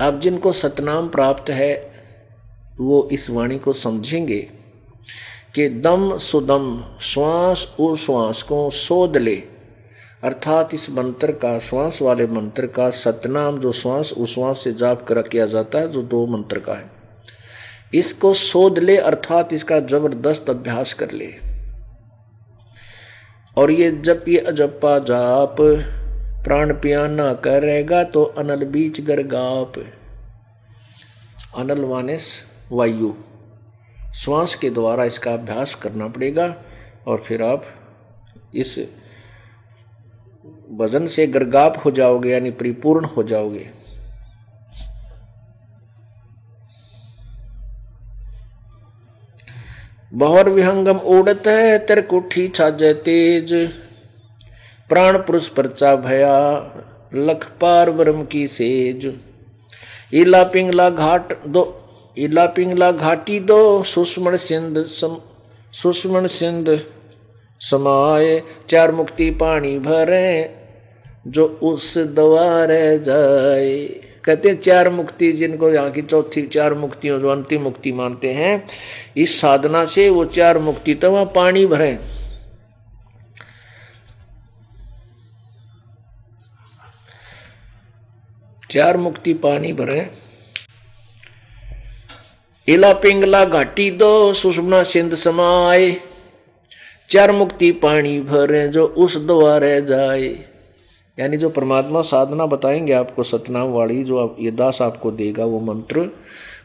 अब जिनको सतनाम प्राप्त है, वो इस वाणी को समझेंगे कि दम सुदम, श्वास उश्वास को सोध ले। अर्थात इस मंत्र का, श्वास वाले मंत्र का सतनाम, जो श्वास उश्वास से जाप कर किया जाता है, जो दो मंत्र का है। इसको सोध ले, अर्थात इसका ज़बरदस्त अभ्यास कर ले। और ये जब ये अजप्पा जाप, प्राण पियाना करेगा तो अनल बीच गरगाप अनल वानिस वायु। श्वास के द्वारा इसका अभ्यास करना पड़ेगा और फिर आप इस वज़न से गर्गाप हो जाओगे, यानी परिपूर्ण हो जाओगे। बहुर विहंगम उड़त है तिरकुठी छाजे तेज। प्राण पुरुष परचा भया, लख पार ब्रह्म की सेज। इला पिंगला घाट दो, इला पिंगला घाटी दो, सुष्मण सिंध सम, सुष्मण सिंध समाये। चार मुक्ति पानी भरे, जो उस द्वार जाए। कहते हैं, चार मुक्ति जिनको यहाँ की चौथी, चार मुक्तियों जो अंतिम मुक्ति मानते हैं, इस साधना से वो चार मुक्ति तो वहाँ पानी भरे। चार मुक्ति पानी भरे। इला पिंगला घाटी दो, सुषमना सिंध समाए चार मुक्ति पानी भरे जो उस द्वारे जाए। यानी जो परमात्मा साधना बताएँगे आपको, सतनाम वाली जो आप, ये दास आपको देगा, वो मंत्र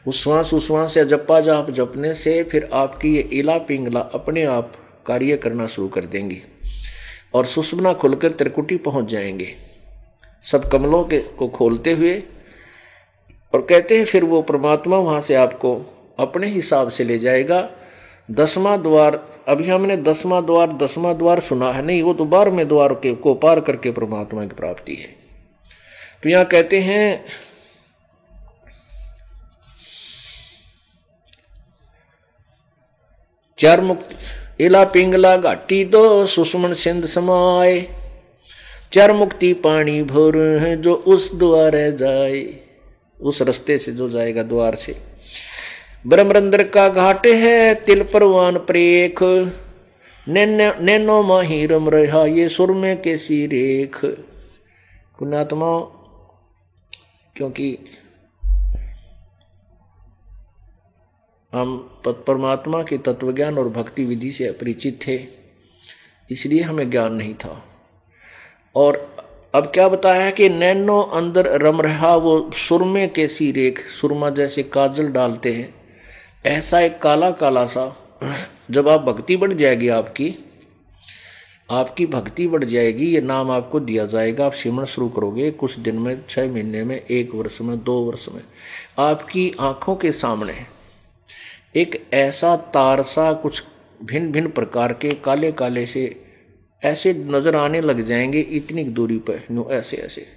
उश्वास उश्वास या जप्पा जाप जपने से फिर आपकी ये इला पिंगला अपने आप कार्य करना शुरू कर देंगी। और सुषमना खुलकर त्रिकुटी पहुँच जाएँगे। सब कमलों के, को खोलते हुए और कहते हैं, फिर वो परमात्मा वहाँ से आपको अपने हिसाब से ले जाएगा। दसवां द्वार अभी हमने दसवां द्वार दसवां द्वार सुना है। नहीं, वो तो बारहवें द्वार के, को पार करके परमात्मा की प्राप्ति है। तो यहाँ कहते हैं, चार मुक्त इला पिंगला घाटी दो, सुषमन सिंध समाए चार मुक्ति पानी भोर जो उस द्वार जाए उस रस्ते से जो जाएगा, द्वार से। ब्रह्मरंद्र का घाट है, तिल परवान प्रेख। नैनो माही रम रहा ये सुरमे के सी रेख। पुण्यात्मा क्योंकि हम परमात्मा के तत्वज्ञान और भक्ति विधि से अपरिचित थे, इसलिए हमें ज्ञान नहीं था। और अब क्या बताया कि नैनो अंदर रम रहा वो सुरमे कैसी रेख? सुरमा जैसे काजल डालते हैं। ऐसा एक काला काला सा जब आप भक्ति बढ़ जाएगी आपकी आपकी भक्ति बढ़ जाएगी, ये नाम आपको दिया जाएगा, आप सिमरण शुरू करोगे कुछ दिन में छः महीने में, एक वर्ष में, दो वर्ष में। आपकी आँखों के सामने एक ऐसा तार सा कुछ भिन्न भिन्न प्रकार के काले काले से ऐसे नज़र आने लग जाएँगे इतनी दूरी पर नो, ऐसे ऐसे।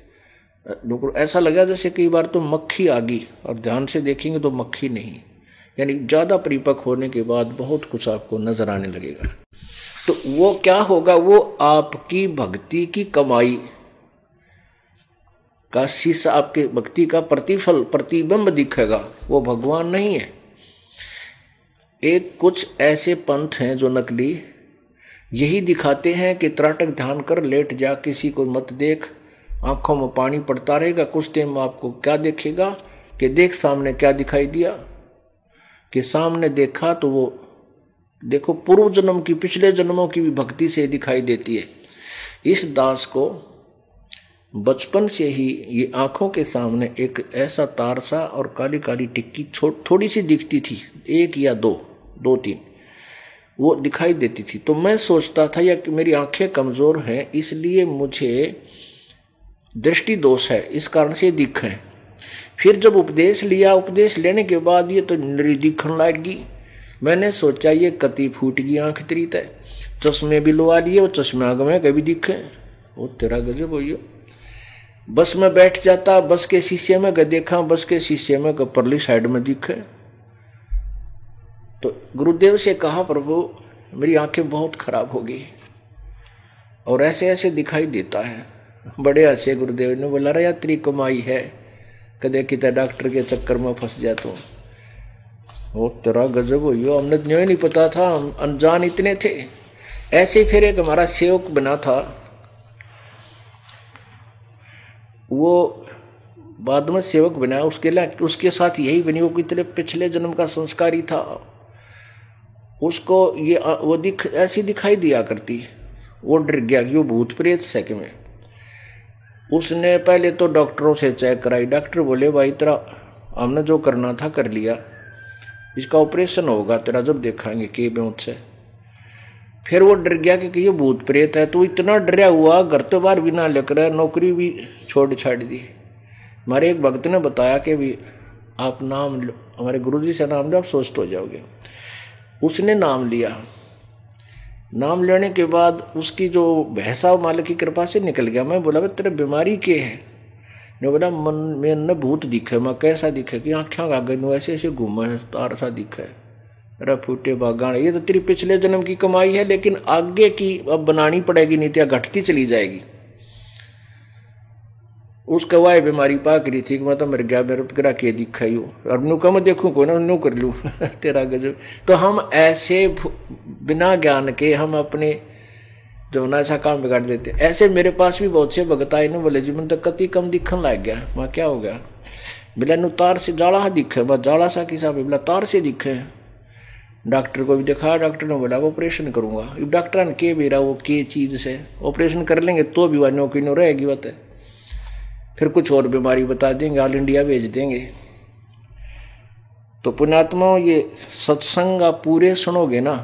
ऐसा लगा जैसे कई बार तो मक्खी आ गई और ध्यान से देखेंगे तो मक्खी नहीं। यानी ज़्यादा परिपक्व होने के बाद बहुत कुछ आपको नज़र आने लगेगा। तो वो क्या होगा? वो आपकी भक्ति की कमाई का शीशा आपके भक्ति का प्रतिफल, प्रतिबिंब दिखेगा। वो भगवान नहीं है। एक कुछ ऐसे पंथ हैं जो नकली, यही दिखाते हैं कि त्राटक ध्यान कर, लेट जा, किसी को मत देख। आँखों में पानी पड़ता रहेगा। कुछ टाइम आपको क्या देखेगा कि देख सामने क्या दिखाई दिया? कि सामने देखा तो वो, देखो पूर्व जन्म की, पिछले जन्मों की भी भक्ति से दिखाई देती है। इस दास को बचपन से ही ये आँखों के सामने एक ऐसा तार सा और काली काली टिक्की थोड़ी सी दिखती थी, एक या दो दो तीन, वो दिखाई देती थी। तो मैं सोचता था या कि मेरी आँखें कमज़ोर हैं, इसलिए मुझे दृष्टि दोष है, इस कारण से दिख है। फिर जब उपदेश लिया, उपदेश लेने के बाद ये तो नरी दिखने लगी। मैंने सोचा ये कति फूट गई आँख तेरी तय चश्मे भी लुआ लिए वो चश्मे आग में कभी दिखे। वो तेरा गजब हो बस में बैठ जाता, बस के शीशे में देखा, बस के शीशे में परली साइड में दिखे। तो गुरुदेव से कहा, प्रभु, मेरी आँखें बहुत खराब हो गई। और ऐसे ऐसे दिखाई देता है। बड़े ऐसे गुरुदेव ने बोला रहा तेरी कमाई है। कदे कितने डॉक्टर के चक्कर में फंस जाए तो वो तेरा गजब हो हमने तो नहीं पता था, हम अनजान इतने थे। ऐसे फिर एक हमारा सेवक बना था। वो बाद में सेवक बना, उसके लिए, उसके साथ यही बनी, वो कितने पिछले जन्म का संस्कारी था। उसको ये, वो दिख, ऐसी दिखाई दिया करती। वो डर गया कि वो भूत प्रेत सके में। उसने पहले तो डॉक्टरों से चेक कराई। डॉक्टर बोले, भाई तेरा हमने जो करना था कर लिया। इसका ऑपरेशन होगा, तेरा जब देखाएँगे के बेउत से फिर वो डर गया कि ये भूत प्रेत है। तो इतना डरा हुआ, घर तो बार भी ना लेकर नौकरी भी छोड़ छाड़ दी। हमारे एक भक्त ने बताया कि भी आप नाम हमारे गुरुजी से नाम लो, आप स्वस्थ हो जाओगे। उसने नाम लिया। नाम लेने के बाद उसकी जो भैंसा मालिक की कृपा से निकल गया। मैं बोला भाई तेरे बीमारी के है? ने बोला, मन में न भूत दिखे, मैं कैसा दिखे? कि आँखें आगे नु ऐसे ऐसे घूमे तार सा दिखे अरे फूटे बागान, ये तो तेरी पिछले जन्म की कमाई है, लेकिन आगे की अब बनानी पड़ेगी नीतियाँ घटती चली जाएगी। उसका वाय बीमारी पाक रही थी कि मैं तो मर गया, मेरे करा के दिखाई और नू कम देखूँ को ना नू कर लू। तेरा गजब। तो हम ऐसे बिना ज्ञान के हम अपने जो ना ऐसा काम बिगाड़ देते। ऐसे मेरे पास भी बहुत से भगत आए ना, बोले, जी मैं तो कति कम दिखन लग गया। वहाँ क्या हो गया? बोला, नु तार से जाड़ा दिखे, बस जाड़ा सा किसा बोला, तार से दिखे। डॉक्टर को भी दिखा, डॉक्टर ने बोला ऑपरेशन करूँगा। डॉक्टर ने के बेरा वो के चीज़ से ऑपरेशन कर लेंगे तो भी वह नौकरी नो रहेगी, बात। है फिर कुछ और बीमारी बता देंगे ऑल इंडिया भेज देंगे। तो पुणात्मा ये सत्संग आप पूरे सुनोगे ना,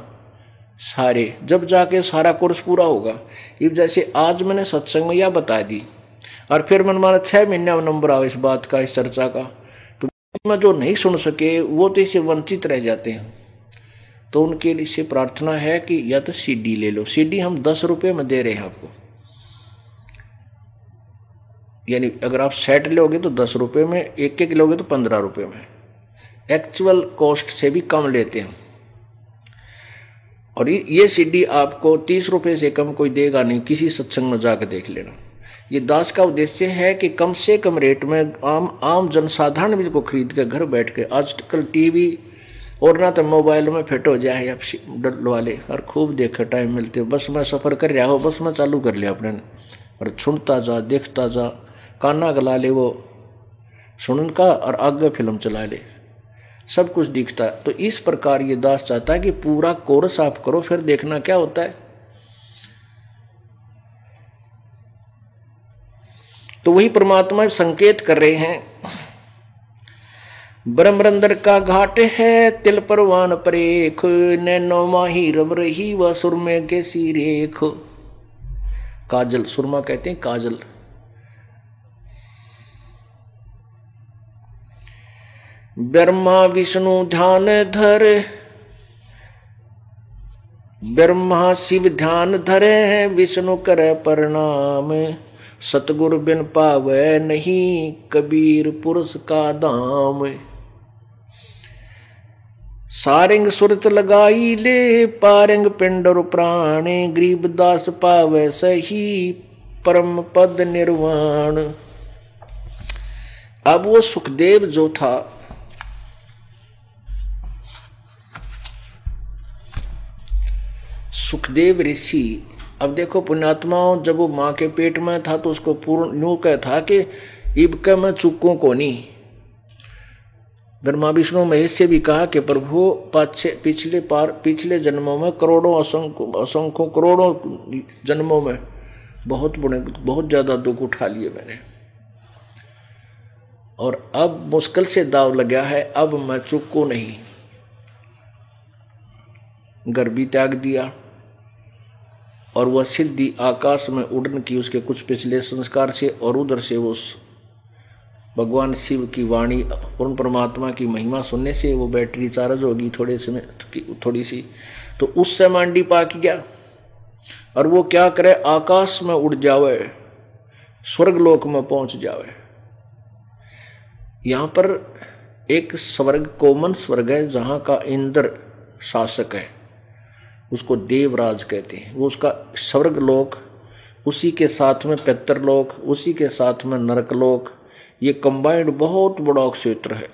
सारे, जब जाके सारा कोर्स पूरा होगा। इब जैसे आज मैंने सत्संग में यह बता दी, और फिर मन माना छः महीने में नंबर आओ इस बात का, इस चर्चा का। तो में जो नहीं सुन सके, वो तो इसे वंचित रह जाते हैं। तो उनके लिए से प्रार्थना है कि या तो सीडी ले लो। सीडी हम दस रुपये में दे रहे हैं आपको। यानी अगर आप सेट लोगे तो दस रुपये में एक एक लोगे तो पंद्रह रुपये में। एक्चुअल कॉस्ट से भी कम लेते हैं। और ये सीडी आपको तीस रुपये से कम कोई देगा नहीं, किसी सत्संग में जाकर देख लेना। ये दास का उद्देश्य है कि कम से कम रेट में आम आम जनसाधारण भी को खरीद के घर बैठ के आजकल टीवी और ना तो मोबाइल में फिट हो जाए आप डलवा ले और खूब देखे, टाइम मिलते, बस में सफ़र कर रहा हो, बस में चालू कर लिया अपने। और सुनता जा, देखता जा काना गला ले वो सुन का और आगे फ़िल्म चला ले। सब कुछ दिखता तो इस प्रकार ये दास चाहता है कि पूरा कोर्स आप करो, फिर देखना क्या होता है। तो वही परमात्मा संकेत कर रहे हैं। ब्रह्मरंदर का घाट है, तिल परवान परेख, नैनो माही रम रही व सुरमे के सी रेख काजल, सुरमा कहते हैं काजल। ब्रह्मा विष्णु ध्यान धर। ब्रह्मा शिव ध्यान धरे हैं विष्णु करे प्रणाम। सतगुरु बिन पावे नहीं, कबीर पुरुष का दाम। सारंग सुरत लगाई ले, पारंग पिंडर प्राणे गरीब दास पावे सही, परम पद निर्वाण। अब वो सुखदेव जो था सुखदेव ऋषि, अब देखो पुण्यात्माओं जब वो माँ के पेट में था तो उसको पूर्ण न्यू कह था कि इब के मैं चुकूं को नहीं ब्रह्मा विष्णु महेश से भी कहा कि प्रभु, पाछे पिछले पार पिछले जन्मों में करोड़ों असंख्य असंख्यों करोड़ों जन्मों में बहुत बुरे बहुत ज़्यादा दुख उठा लिए मैंने। और अब मुश्किल से दाव लगा है, अब मैं चुकू नहीं। गर्भी त्याग दिया। और वह सिद्धि आकाश में उड़न की उसके कुछ पिछले संस्कार से और उधर से वो भगवान शिव की वाणी, पूर्ण परमात्मा की महिमा सुनने से वो बैटरी चार्ज होगी थोड़े समय थोड़ी सी। तो उससे मांडी पाक गया। और वो क्या करे? आकाश में उड़ जावे, स्वर्गलोक में पहुँच जावे। यहाँ पर एक स्वर्ग कोमन स्वर्ग है जहाँ का इंद्र शासक है। उसको देवराज कहते हैं। वो उसका स्वर्ग लोक, उसी के साथ में पितरलोक उसी के साथ में नरक लोक, ये कंबाइंड बहुत बड़ा क्षेत्र है।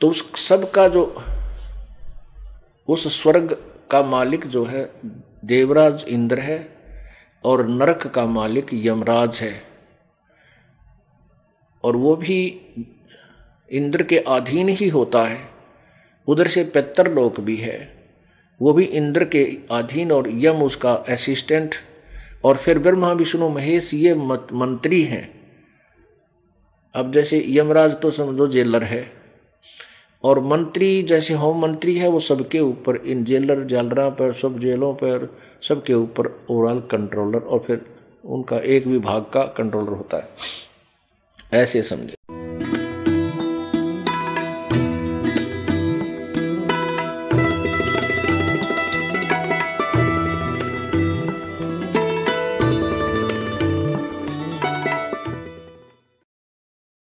तो उस सब का जो, उस स्वर्ग का मालिक जो है, देवराज इंद्र है और नरक का मालिक यमराज है। और वो भी इंद्र के अधीन ही होता है। उधर से पितर लोक भी है। वो भी इंद्र के अधीन और यम उसका असिस्टेंट और फिर ब्रह्मा, विष्णु, महेश, ये मंत्री हैं। अब जैसे यमराज तो समझो जेलर है। और मंत्री, जैसे होम मंत्री है, वो सबके ऊपर, इन जेलर, जालरा पर, सब जेलों पर, सबके ऊपर ओवरऑल कंट्रोलर और फिर उनका एक विभाग का कंट्रोलर होता है। ऐसे समझे।